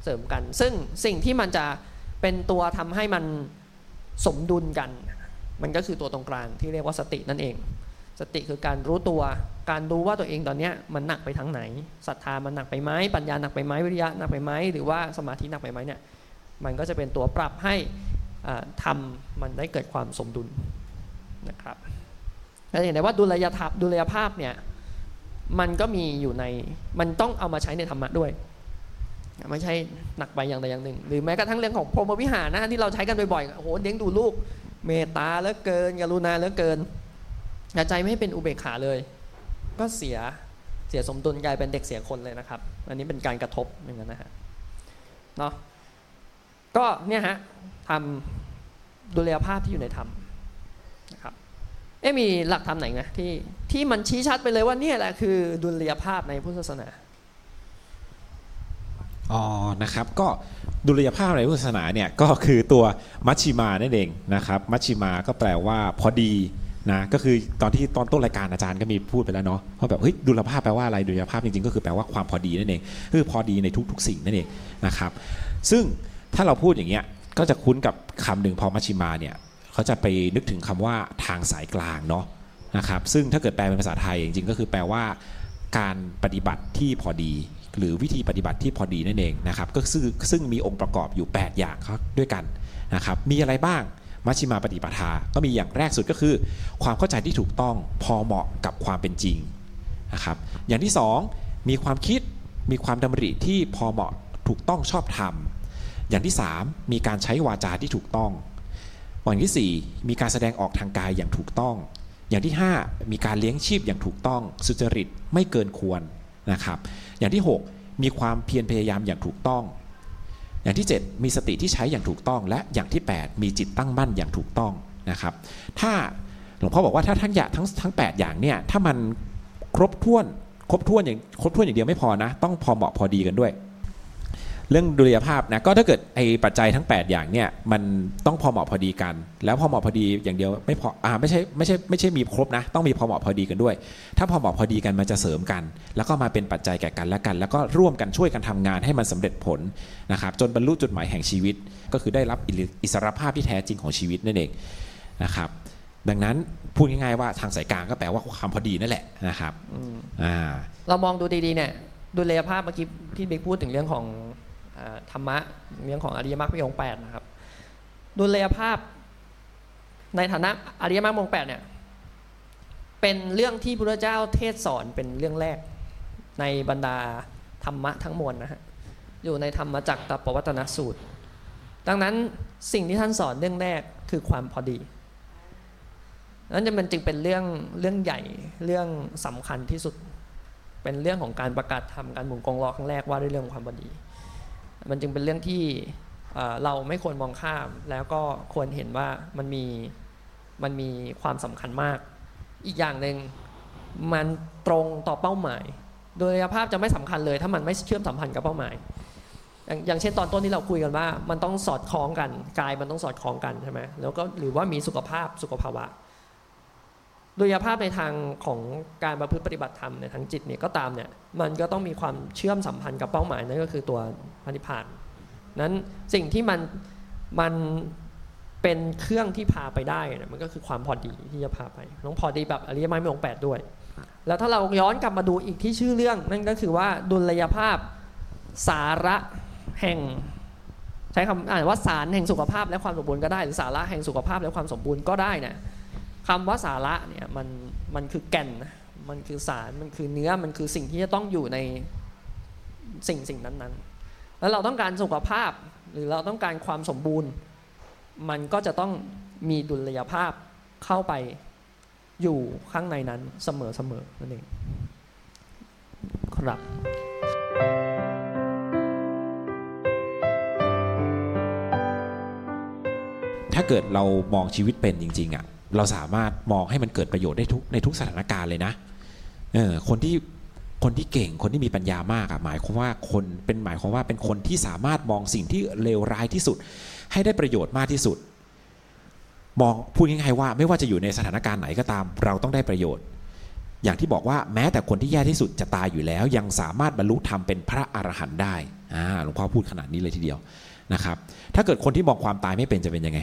เสริมกัน ซึ่งสิ่งที่มันจะเป็นตัวทำให้มันสมดุลกัน มันก็คือตัวตรงกลางที่เรียกว่าสตินั่นเอง สติคือการรู้ตัว การรู้ว่าตัวเองตอนนี้มันหนักไปทางไหนศรัทธามันหนักไปไหมปัญญาหนักไปไหมวิริยะหนักไปไหมหรือว่าสมาธิหนักไปไหมเนี่ยมันก็จะเป็นตัวปรับให้ทำมันได้เกิดความสมดุลนะครับแล้วเห็นได้ว่าดุลยภาพดุลยภาพเนี่ยมันก็มีอยู่ในมันต้องเอามาใช้ในธรรมะด้วย ไม่ใช่หนักไปอย่างใดอย่างหนึ่ง หรือแม้กระทั่งเรื่องของพรหมวิหารนะที่เราใช้กันบ่อยๆโอ้โหเลี้ยงดูลูกเมตตาเหลือเกินกรุณาเหลือเกินใจไม่เป็นอุเบกขาเลย ก็เสียเสียสมดุลกลายเป็นเด็กเสียคนเลยนะครับ อันนี้เป็นการกระทบอย่างนั้นนะฮะเนาะก็เนี่ยฮะทำดุลยภาพที่อยู่ในธรรมนะครับเอ๊มีหลักธรรมไหนนะที่ที่มันชี้ชัดไปเลยว่าเนี่ยแหละคือดุลยภาพในพุทธศาสนาอ๋อนะครับก็ดุลยภาพในพุทธศาสนาเนี่ยก็คือตัวมัชชิมานั่นเองนะครับมัชชิมาก็แปลว่าพอดี นะก็คือตอนที่ตอนต้นรายการอาจารย์ก็มีพูดไปแล้วเนาะว่าแบบเฮ้ยดุลภาพแปลว่าอะไรดุลยภาพจริงๆ ก็คือแปลว่าความพอดีนั่นเองคือพอดีในทุกๆ สิ่งนั่นเองนะครับซึ่งถ้าเราพูดอย่างเงี้ยก็จะคุ้นกับคำหนึ่งพอมัชชิมาเนี่ยเขาจะไปนึกถึงคำว่าทางสายกลางเนาะนะครับซึ่งถ้าเกิดแปลเป็นภาษาไทยจริงๆก็คือแปลว่าการปฏิบัติที่พอดีหรือวิธีปฏิบัติที่พอดีนั่นเองนะครับก็ซึ่งซึ่งมีองค์ประกอบอยู่ 8 อย่างด้วยกันนะครับมีอะไรบ้าง มัชฌิมาปฏิปทา ก็มีอย่างแรกสุดก็คือ ความเข้าใจที่ถูกต้องพอเหมาะกับความเป็นจริงนะครับ อย่างที่ 2 มีความคิดมีความดำริที่พอเหมาะถูกต้องชอบธรรม อย่างที่ 3 มีการใช้วาจาที่ถูกต้อง อย่างที่ 4 มีการแสดงออกทางกายอย่างถูกต้อง อย่างที่ 5 มีการเลี้ยงชีพอย่างถูกต้องสุจริตไม่เกินควรนะครับ อย่างที่ 6 มีความเพียรพยายามอย่างถูกต้อง อย่างที่ 7 มีสติที่ใช้อย่างถูกต้อง และอย่างที่ 8 มีจิตตั้งมั่นอย่างถูกต้องนะครับ ถ้าหลวงพ่อบอกว่าถ้าทั้งอย่างทั้งทั้ง 8 อย่างเนี่ยถ้ามันครบถ้วนครบถ้วนอย่างครบถ้วนอย่างเดียวไม่พอนะ ต้องพอเหมาะพอดีกันด้วย เรื่องดุลยภาพนะก็ถ้าเกิดไอ้ปัจจัยทั้ง 8 อย่างเนี่ยมันต้องพอเหมาะพอดีกัน แล้วพอเหมาะพอดีอย่างเดียวไม่พออ่าไม่ใช่ไม่ใช่ไม่ใช่มีครบนะ ต้องมีพอเหมาะพอดีกันด้วย ถ้าพอเหมาะพอดีกันมันจะเสริมกัน แล้วก็มาเป็นปัจจัยแก่กันและกัน แล้วก็ร่วมกันช่วยกันทำงานให้มันสำเร็จผลนะครับจนบรรลุจุดหมายแห่งชีวิต ก็คือได้รับอิสรภาพที่แท้จริงของชีวิตนั่นเองนะครับดังนั้นพูดง่ายๆว่าทางสายกลางก็แปลว่าความพอดีนั่นแหละนะครับอ่าเรามองดูดีๆเนี่ยดุลยภาพเมื่อกี้ที่บิ๊กพูดถึงเรื่องของอ่า ธรรมะเรื่องของอริยมรรคมีองค์แปดนะครับดุลยภาพในฐานะอริยมรรคมีองค์แปดเนี่ยเป็นเรื่องที่พระเจ้าเทศสอนเป็นเรื่องแรกในบรรดาธรรมะทั้งมวลนะฮะอยู่ในธรรมจักรตปวัตนสูตร ดังนั้นสิ่งที่ท่านสอนเรื่องแรกคือความพอดีนั้นจะมันจึงเป็นเรื่องเรื่องใหญ่เรื่องสำคัญที่สุด เป็นเรื่องของการประกาศทำการหมุนกองล้อครั้งแรกว่าด้วยเรื่องความพอดี มันจึงเป็นเรื่องที่เราไม่ควรมองข้าม แล้วก็ควรเห็นว่ามันมีมันมีความสำคัญมาก อีกอย่างหนึ่งมันตรงต่อเป้าหมาย โดยภาพจะไม่สำคัญเลย ถ้ามันไม่เชื่อมสัมพันธ์กับเป้าหมาย อยาอย่างเช่นตอนต้นที่เราคุยกันว่า มันต้องสอดคล้องกันกายมันต้องสอดคล้องกันใช่ไหมแล้วก็หรือว่ามีสุขภาพสุขภาวะ โดยภาพในทางของการประพฤติปฏิบัติธรรมในทางจิตเนี่ยก็ตามเนี่ยมันก็ต้องมีความเชื่อมสัมพันธ์กับเป้าหมายนั่นก็คือตัวพระนิพพานนั้นสิ่งที่มันมันเป็นเครื่องที่พาไปได้เนี่ยมันก็คือความพอดีที่จะพาไปต้องพอดีแบบอริยมรรคมีองค์แปดด้วย แล้วถ้าเราย้อนกลับมาดูอีกที่ชื่อเรื่องนั่นก็คือว่าดุลยภาพสาระแห่ง ใช้คำอ่านว่าสารแห่งสุขภาพและความสมบูรณ์ก็ได้ หรือสาระแห่งสุขภาพและความสมบูรณ์ก็ได้นะ คำว่าสาระเนี่ยมันมันคือแก่นนะมันคือสารมันคือเนื้อมันคือสิ่งที่จะต้องอยู่ในสิ่งสิ่งนั้นๆ แล้วเราต้องการสุขภาพหรือเราต้องการความสมบูรณ์ มันก็จะต้องมีดุลยภาพเข้าไปอยู่ข้างในนั้นเสมอๆนั่นเองครับ ถ้าเกิดเรามองชีวิตเป็นจริง ๆอะ เราสามารถมองให้มันเกิดประโยชน์ได้ทุกในทุกสถานการณ์เลยนะเออคนที่คนที่เก่งคนที่มีปัญญามากอะหมายความว่าคนเป็นหมายความว่าเป็นคนที่สามารถมองสิ่งที่เลวร้ายที่สุด ให้ได้ประโยชน์มากที่สุด มองพูดง่ายๆว่า ไม่ว่าจะอยู่ในสถานการณ์ไหนก็ตาม เราต้องได้ประโยชน์ อย่างที่บอกว่าแม้แต่คนที่แย่ที่สุดจะตายอยู่แล้ว ยังสามารถบรรลุธรรมเป็นพระอรหันต์ได้อ่าหลวงพ่อพูดขนาดนี้เลยทีเดียวนะครับ ถ้าเกิดคนที่มองความตายไม่เป็นจะเป็นยังไง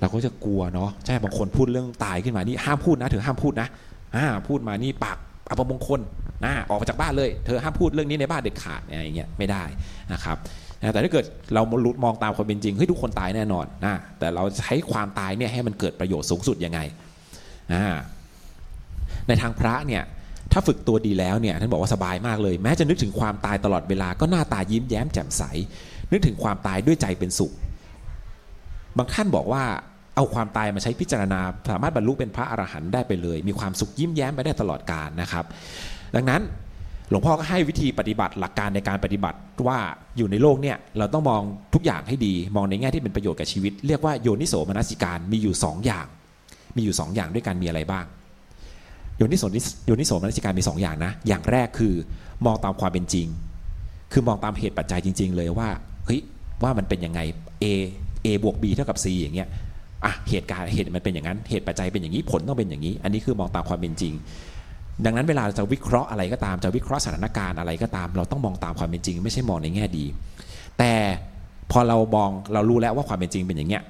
เราก็จะกลัวเนาะใช่บางคนพูดเรื่องตายขึ้นมานี่ห้ามพูดนะเธอห้ามพูดนะอ่าพูดมานี่ปากอัปมงคลนะออกมาจากบ้านเลย เธอห้ามพูดเรื่องนี้ในบ้านเด็ดขาดอะไรอย่างเงี้ยไม่ได้นะครับแต่ถ้าเกิดเรามองตามความเป็นจริงเฮ้ยทุกคนตายแน่นอนนะแต่เราใช้ความตายเนี่ยให้มันเกิดประโยชน์สูงสุดยังไงอ่าในทางพระเนี่ยถ้าฝึกตัวดีแล้วเนี่ยท่านบอกว่าสบายมากเลย แม้จะนึกถึงความตายตลอดเวลาก็หน้าตายิ้มแย้มแจ่มใส นึกถึงความตายด้วยใจเป็นสุข บางท่านบอกว่าเอาความตายมาใช้พิจารณา สามารถบรรลุเป็นพระอรหันต์ได้ไปเลย มีความสุขยิ้มแย้มไปได้ตลอดกาลนะครับ ดังนั้นหลวงพ่อก็ให้วิธีปฏิบัติหลักการในการปฏิบัติว่าอยู่ในโลกเนี่ยเราต้องมองทุกอย่างให้ดี มองในแง่ที่เป็นประโยชน์กับชีวิต เรียกว่าโยนิโสมนสิการมีอยู่ 2 อย่าง มีอยู่ 2 อย่างด้วยกันมีอะไรบ้างโยนิโสโยนิโสมนสิการมี 2 อย่างนะ อย่างแรกคือมองตามความเป็นจริง คือมองตามเหตุปัจจัยจริง ๆ เลยว่าเฮ้ยว่ามันเป็นยังไง A A บวก B เท่ากับ C อย่างเงี้ยอะเหตุการณ์เหตุมันเป็นอย่างนั้นเหตุปัจจัยเป็นอย่างนี้ผลต้องเป็นอย่างนี้ อันนี้คือมองตามความเป็นจริง ดังนั้นเวลาจะวิเคราะห์อะไรก็ตามจะวิเคราะห์สถานการณ์อะไรก็ตาม เราต้องมองตามความเป็นจริง ไม่ใช่มองในแง่ดี แต่พอเรามองเรารู้แล้วว่าความเป็นจริงเป็นอย่างเงี้ย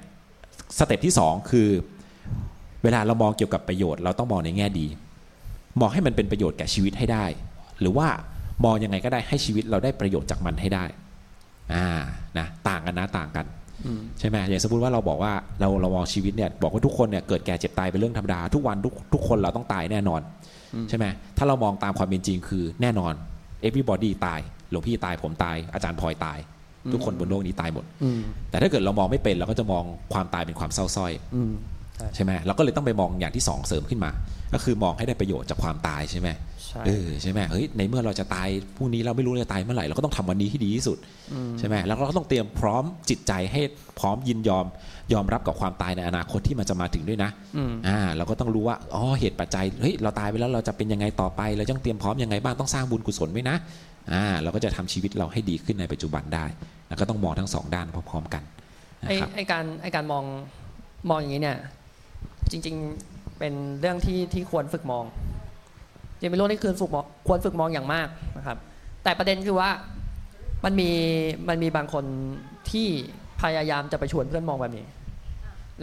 สเต็ปที่ 2 คือ เวลาเรามองเกี่ยวกับประโยชน์เราต้องมองในแง่ดี มองให้มันเป็นประโยชน์แก่ชีวิตให้ได้ หรือว่ามองยังไงก็ได้ให้ชีวิตเราได้ประโยชน์จากมันให้ได้อ่านะต่างกันนะต่างกัน ใช่ไหมอย่างสมมติว่าเราบอกว่าเราเรามองชีวิตเนี่ยบอกว่าทุกคนเนี่ยเกิดแก่เจ็บตายเป็นเรื่องธรรมดา ทุกวันทุกทุกคนเราต้องตายแน่นอน ใช่ไหมถ้าเรามองตามความเป็นจริงคือแน่นอน everybody ตายหลวงพี่ตายผมตายอาจารย์พลอยตาย ทุกคนบนโลกนี้ตายหมดอืมแต่ถ้าเกิดเรามองไม่เป็นเราก็จะมองความตายเป็นความเศร้าส้อยอืมใช่ไหมเราก็เลยต้องไปมองอย่างที่สองเสริมขึ้นมา ก็คือมองให้ได้ประโยชน์จากความตายใช่ไหมใช่ เออใช่ไหมเฮ้ยในเมื่อเราจะตายพรุ่งนี้เราไม่รู้เราจะตายเมื่อไหร่เราก็ต้องทำวันนี้ที่ดีที่สุดใช่ไหมแล้วเราก็ต้องเตรียมพร้อมจิตใจให้พร้อมยินยอมยอมรับกับความตายในอนาคตที่มันจะมาถึงด้วยนะอืมอ่าเราก็ต้องรู้ว่าอ๋อเหตุปัจจัยเฮ้ยเราตายไปแล้วเราจะเป็นยังไงต่อไป เราต้องเตรียมพร้อมยังไงบ้างต้องสร้างบุญกุศลไว้นะอ่าเราก็จะทำชีวิตเราให้ดีขึ้นในปัจจุบันได้ แล้วก็ต้องมองทั้งสองด้านพร้อมๆกันนะไอ้ครับไอ้การไอ้การมองมองอย่างนี้เนี่ยจริง ๆเป็นเรื่องที่ที่ควรฝึกมอง จริงเป็นเรื่องที่ควรฝึกมองควรฝึกมองอย่างมากนะครับ แต่ประเด็นคือว่ามันมีมันมีบางคนที่พยายามจะไปชวนเพื่อนมองแบบนี้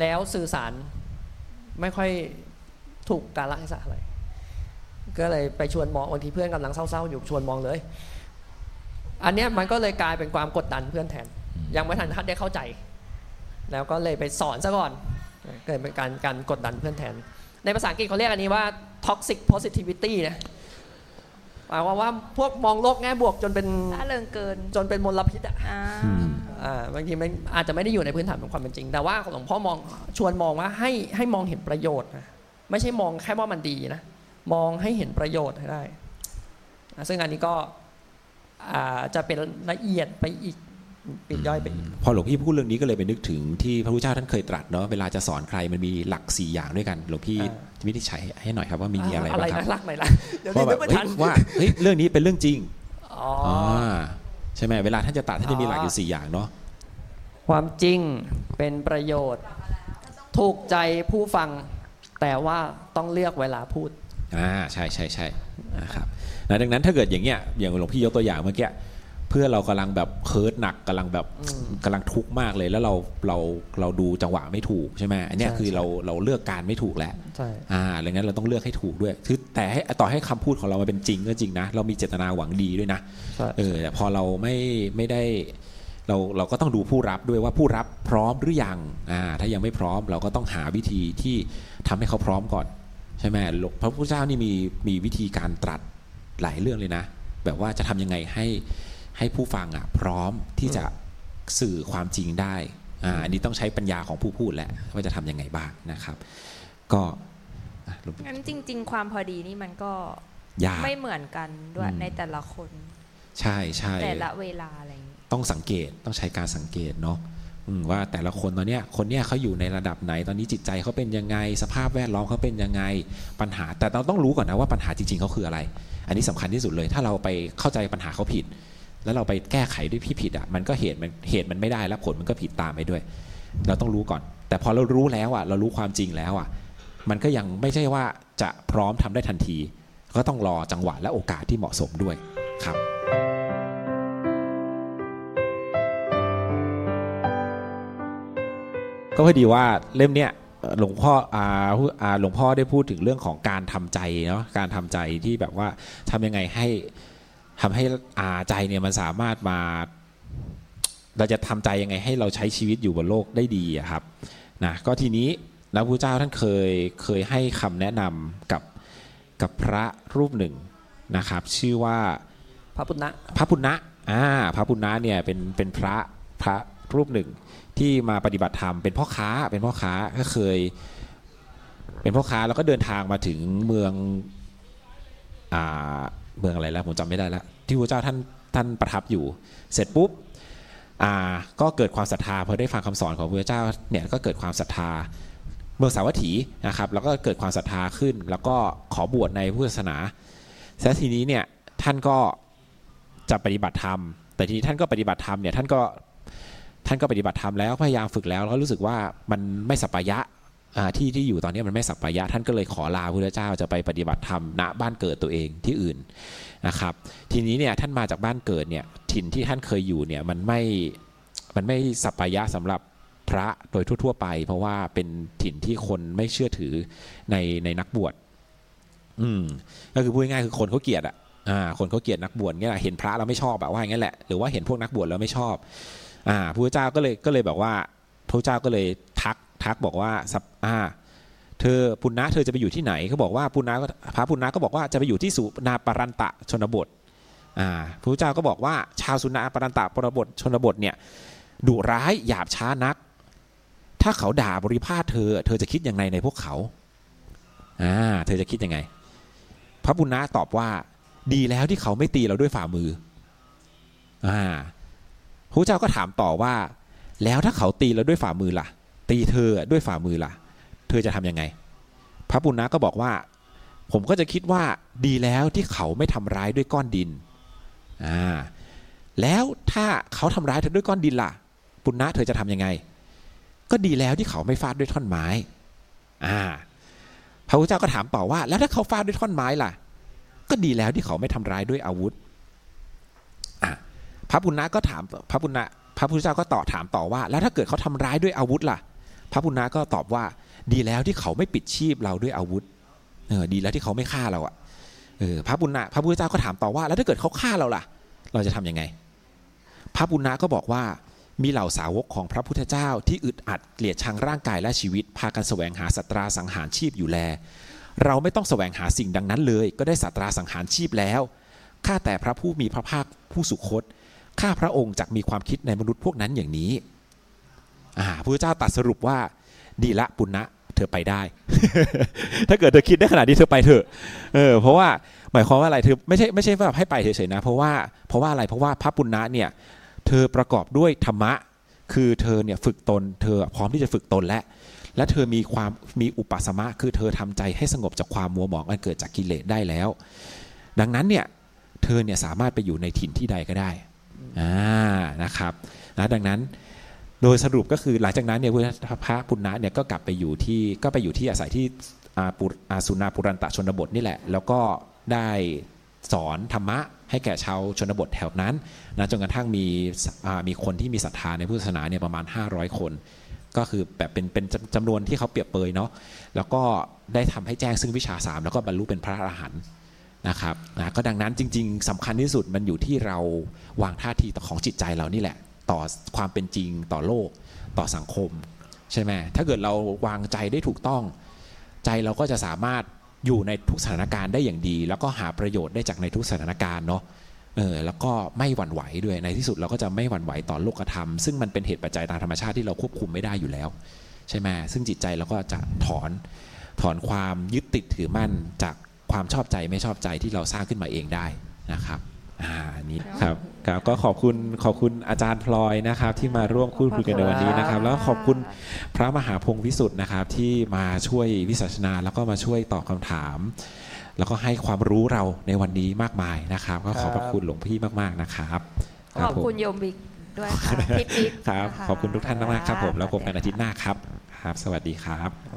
แล้วสื่อสารไม่ค่อยถูกการลเทศะอะไรก็เลยไปชวนมองบางทีเพื่อนกำลังเศร้าๆอยู่ชวนมองเลย อันเนี้ยมันก็เลยกลายเป็นความกดดันเพื่อนแทน ยังไม่ทันทัดได้เข้าใจ แล้วก็เลยไปสอนซะก่อนเกิดเป็นการการกดดันเพื่อนแทน ในภาษาอังกฤษเขาเรียกอันนี้ว่า toxic positivity นะหมายความว่าพวกมองโลกแง่บวกจนเป็นล่าเริงเกิน จนเป็นมลพิษอะอ่าอืมอ่าบางทีมันอาจจะไม่ได้อยู่ในพื้นฐานของความเป็นจริง แต่ว่าหลวงพ่อมองชวนมองว่าให้ให้มองเห็นประโยชน์นะไม่ใช่มองแค่ว่ามันดีนะมองให้เห็นประโยชน์ให้ได้อะซึ่งอันนี้ก็อ่าจะเป็นละเอียดไปอีก ปลีกย่อยไปอีกพอหลวงพี่พูดเรื่องนี้ก็เลยไปนึกถึงที่พระพุทธเจ้าท่านเคยตรัสเนาะเวลาจะสอนใครมันมีหลักสี่อย่างด้วยกันหลวงพี่อ่าวินิจฉัยให้หน่อยครับว่ามีอะไรอะไรบ้างครับนะรักไหนล่ะเดี๋ยวว่านี้แบนึบกไม่เฮ้ทัยนว่าเฮ้ยเรื่องนี้เป็นเรื่องจริงอ๋อออ่าใช่ไหมเวลาท่านจะตรัสท่านจะมีหลักอยู่อ๋อสี่อย่างเนาะความจริงเป็นประโยชน์ ถูกใจผู้ฟัง แต่ว่าต้องเลือกเวลาพูดอ่าใช่ใช่ใช่นะครับนะดังนั้นถ้าเกิดอย่างเงี้ยอย่างหลวงพี่ยกตัวอย่างเมื่อกี้เพื่อเรากำลังแบบเคิร์ดหนักกำลังแบบกำลังทุกข์มากเลย แล้วเราเราเราดูจังหวะไม่ถูกใช่ไหมอันเนี้ยใช่คือเราเราเลือกการไม่ถูกแล้วใช่อ่าดังนั้นเราต้องเลือกให้ถูกด้วยคือแต่ให้ต่อให้คำพูดของเรามันเป็นจริงก็จริงนะเรามีเจตนาหวังดีด้วยนะใช่เออแต่พอเราไม่ไม่ได้เราเราก็ต้องดูผู้รับด้วยว่าผู้รับพร้อมหรือยังอ่าถ้ายังไม่พร้อมเราก็ต้องหาวิธีที่ทำให้เขาพร้อมก่อนใช่ไหมหลวงพระพุทธเจ้านี่มีมีวิธีการตรัสหลายเรื่องเลยนะ แบบว่าจะทำยังไงให้ ให้ผู้ฟังอะพร้อมที่จะสื่อความจริงได้อ่าอันนี้ต้องใช้ปัญญาของผู้พูดแหละว่าจะทำยังไงบ้างนะครับ ก็อะหลวงพี่งั้นจริง ๆ ความพอดีนี่มันก็ยากไม่เหมือนกันด้วยอืมในแต่ละคน ใช่ใช่แต่ละเวลาอะไรอย่างงี้ต้องสังเกตต้องใช้การสังเกตเนาะอืมว่าแต่ละคนตอนเนี้ยคนเนี้ยเขาอยู่ในระดับไหนตอนนี้จิตใจเขาเป็นยังไง สภาพแวดล้อมเขาเป็นยังไงปัญหา แต่เราต้องรู้ก่อนนะว่าปัญหาจริงๆเขาคืออะไร อันนี้สำคัญที่สุดเลย ถ้าเราไปเข้าใจปัญหาเขาผิด แล้วเราไปแก้ไขด้วยที่ผิดอะมันก็เหตุมันเหตุมันไม่ได้แล้วผลมันก็ผิดตามไปด้วย เราต้องรู้ก่อน แต่พอเรารู้แล้วอะเรารู้ความจริงแล้วอะมันก็ยังไม่ใช่ว่าจะพร้อมทำได้ทันที ก็ต้องรอจังหวะและโอกาสที่เหมาะสมด้วยครับก็พอดีว่าเล่มเนี้ยหลวงพ่ออ่าอาหลวงพ่อได้พูดถึงเรื่องของการทำใจเนาะการทำใจที่แบบว่าทำยังไงให้ ทำให้อ่าใจเนี่ยมันสามารถมา เราจะทำใจยังไงให้เราใช้ชีวิตอยู่บนโลกได้ดีอะครับนะก็ทีนี้แล้วพระเจ้าท่านเคยเคยให้คำแนะนำกับกับพระรูปหนึ่งนะครับ ชื่อว่าพระปุณณะพระปุณณะอ่าพระปุณณะเนี่ยเป็นเป็นพระพระรูปหนึ่งที่มาปฏิบัติธรรมเป็นพ่อค้าเป็นพ่อค้าก็เคย เป็นพ่อค้าแล้วก็เดินทางมาถึงเมืองอ่า เมืองอะไรแล้วผมจำไม่ได้แล้วที่พระเจ้าท่านท่านประทับอยู่ เสร็จปุ๊บอ่าก็เกิดความศรัทธาพอได้ฟังคำสอนของพระเจ้าเนี่ยก็เกิดความศรัทธาเมืองสาวัตถีนะครับแล้วก็เกิดความศรัทธาขึ้น แล้วก็ขอบวชในพุทธศาสนาและทีนี้เนี่ยท่านก็จะปฏิบัติธรรม แต่ทีนี้ท่านก็ปฏิบัติธรรมเนี่ยท่านก็ท่านก็ปฏิบัติธรรมแล้วพยายามฝึกแล้วแล้วก็รู้สึกว่ามันไม่สัปปายะ ที่ที่อยู่ตอนนี้มันไม่สัปปายะท่านก็เลยขอลาพระเจ้าจะไปปฏิบัติธรรมณบ้านเกิดตัวเองที่อื่นนะครับ ทีนี้เนี่ยท่านมาจากบ้านเกิดเนี่ยถิ่นที่ท่านเคยอยู่เนี่ยมันไม่มันไม่สัปปายะสำหรับพระโดยทั่ว ๆ ไป เพราะว่าเป็นถิ่นที่คนไม่เชื่อถือในในนักบวชอืมก็คือพูดง่ายๆคือคนเขาเกลียดอะอ่าคนเขาเกลียดนักบวชเนี่ยเห็นพระเราไม่ชอบแบบว่าอย่างนั้นแหละหรือว่าเห็นพวกนักบวชแล้วไม่ชอบอ่าพระเจ้าก็เลยก็เลยแบบว่าพระเจ้าก็เลย ทักบอกว่าสัปอ่าเธอปุณณะเธอจะไปอยู่ที่ไหนเขาบอกว่าปุณณะพระปุณณะก็บอกว่าจะไปอยู่ที่สุนาปรันตะชนบทอ่าพระเจ้าก็บอกว่าชาวสุนาปรันตะปรบทชนบทเนี่ยดุร้ายหยาบช้านัก ถ้าเขาด่าบริพาทเธอ เธอจะคิดยังไงในพวกเขาอ่าเธอจะคิดยังไง พระปุณณะตอบว่าดีแล้วที่เขาไม่ตีเราด้วยฝ่ามืออ่าพระเจ้าก็ถามต่อว่า แล้วถ้าเขาตีเราด้วยฝ่ามือล่ะ ตีเธอด้วยฝ่ามือล่ะ เธอจะทำยังไง พระปุณณะก็บอกว่า ผมก็จะคิดว่าดีแล้วที่เขาไม่ทำร้ายด้วยก้อนดินอ่าแล้วถ้าเขาทำร้ายเธอด้วยก้อนดินล่ะ ปุณณะเธอจะทำยังไง ก็ดีแล้วที่เขาไม่ฟาดด้วยท่อนไม้อ่าพระพุทธเจ้าก็ถามต่อว่า แล้วถ้าเขาฟาดด้วยท่อนไม้ล่ะ ก็ดีแล้วที่เขาไม่ทำร้ายด้วยอาวุธอ่าพระปุณณะก็ถามพระปุณณะพระพุทธเจ้าก็ตอบถามต่อว่า แล้วถ้าเกิดเขาทำร้ายด้วยอาวุธล่ะ พระปุณณะก็ตอบว่าดีแล้วที่เขาไม่ปิดชีพเราด้วยอาวุธเออดีแล้วที่เขาไม่ฆ่าเราอะเออพระปุณณะพระพุทธเจ้าก็ถามต่อว่า แล้วถ้าเกิดเขาฆ่าเราล่ะ เราจะทำยังไง พระปุณณะก็บอกว่ามีเหล่าสาวกของพระพุทธเจ้าที่อึดอัดเกลียดชังร่างกายและชีวิต พากันแสวงหาสัตราสังหารชีพอยู่แล เราไม่ต้องแสวงหาสิ่งดังนั้นเลย ก็ได้สัตราสังหารชีพแล้วข้าแต่พระผู้มีพระภาคผู้สุคตข้าพระองค์จักมีความคิดในมนุษย์พวกนั้นอย่างนี้ อ่าพระเจ้าตัดสรุปว่าดีละปุณณะเธอไปได้ ถ้าเกิดเธอคิดได้ขนาดนี้เธอไปเถอะเออเพราะว่าหมายความว่าอะไรเธอไม่ใช่ไม่ใช่แบบให้ไปเฉยๆนะ เพราะว่าเพราะว่าอะไรเพราะว่าพระปุณณะเนี่ยเธอประกอบด้วยธรรมะ คือเธอเนี่ยฝึกตน เธอพร้อมที่จะฝึกตนและและเธอมีความมีอุปสมะคือเธอทำใจให้สงบจากความมัวหมองอันเกิดจากกิเลสได้แล้ว ดังนั้นเนี่ยเธอเนี่ยสามารถไปอยู่ในถิ่นที่ใดก็ได้อ่านะครับนะดังนั้น โดยสรุปก็คือหลังจากนั้นเนี่ยพระปุณณะเนี่ยก็กลับไปอยู่ที่ก็ไปอยู่ที่อาศัยที่อาปุอาสุนาปุรันตะชนบทนี่แหละ แล้วก็ได้สอนธรรมะให้แก่ชาวชนบทแถวนั้นนะจนกระทั่งมีมีคนที่มีศรัทธาในพุทธศาสนาเนี่ยประมาณ 500 คน ก็คือแบบเป็นเป็นจำนวนที่เขาเปรียบเปยเนาะแล้วก็ได้ทำให้แจ้งซึ่งวิชาสามแล้วก็บรรลุเป็นพระอรหันต์นะครับนะก็ดังนั้นจริง ๆสำคัญที่สุดมันอยู่ที่เราวางท่าทีต่อของจิตใจเรานี่แหละ ต่อความเป็นจริงต่อโลกต่อสังคม ใช่ไหมถ้าเกิดเราวางใจได้ถูกต้อง ใจเราก็จะสามารถอยู่ในทุกสถานการณ์ได้อย่างดี แล้วก็หาประโยชน์ได้จากในทุกสถานการณ์เนาะเออแล้วก็ไม่หวั่นไหวด้วยในที่สุดเราก็จะไม่หวั่นไหวต่อโลกธรรม ซึ่งมันเป็นเหตุปัจจัยตามธรรมชาติที่เราควบคุมไม่ได้อยู่แล้ว ใช่ไหมซึ่งจิตใจเราก็จะถอนถอนความยึดติดถือมั่นจากความชอบใจไม่ชอบใจที่เราสร้างขึ้นมาเองได้นะครับ อ่านี่ครับครับก็ขอบคุณขอบคุณอาจารย์พลอยนะครับ ที่มาร่วมพูดคุยกันในวันนี้นะครับ แล้วก็ขอบคุณพระมหาพงศ์วิสุทธ์นะครับ ที่มาช่วยวิสัชนาแล้วก็มาช่วยตอบคำถาม แล้วก็ให้ความรู้เราในวันนี้มากมายนะครับ ก็ขอบพระคุณหลวงพี่มากๆนะครับขอบคุณโยมบิ๊กด้วยค่ะพิทบิ๊กครับนะะขอบคุณทุกท่านมากๆครับผมแล้วพบกันอาทิตย์หน้าครับครับ สวัสดีครับ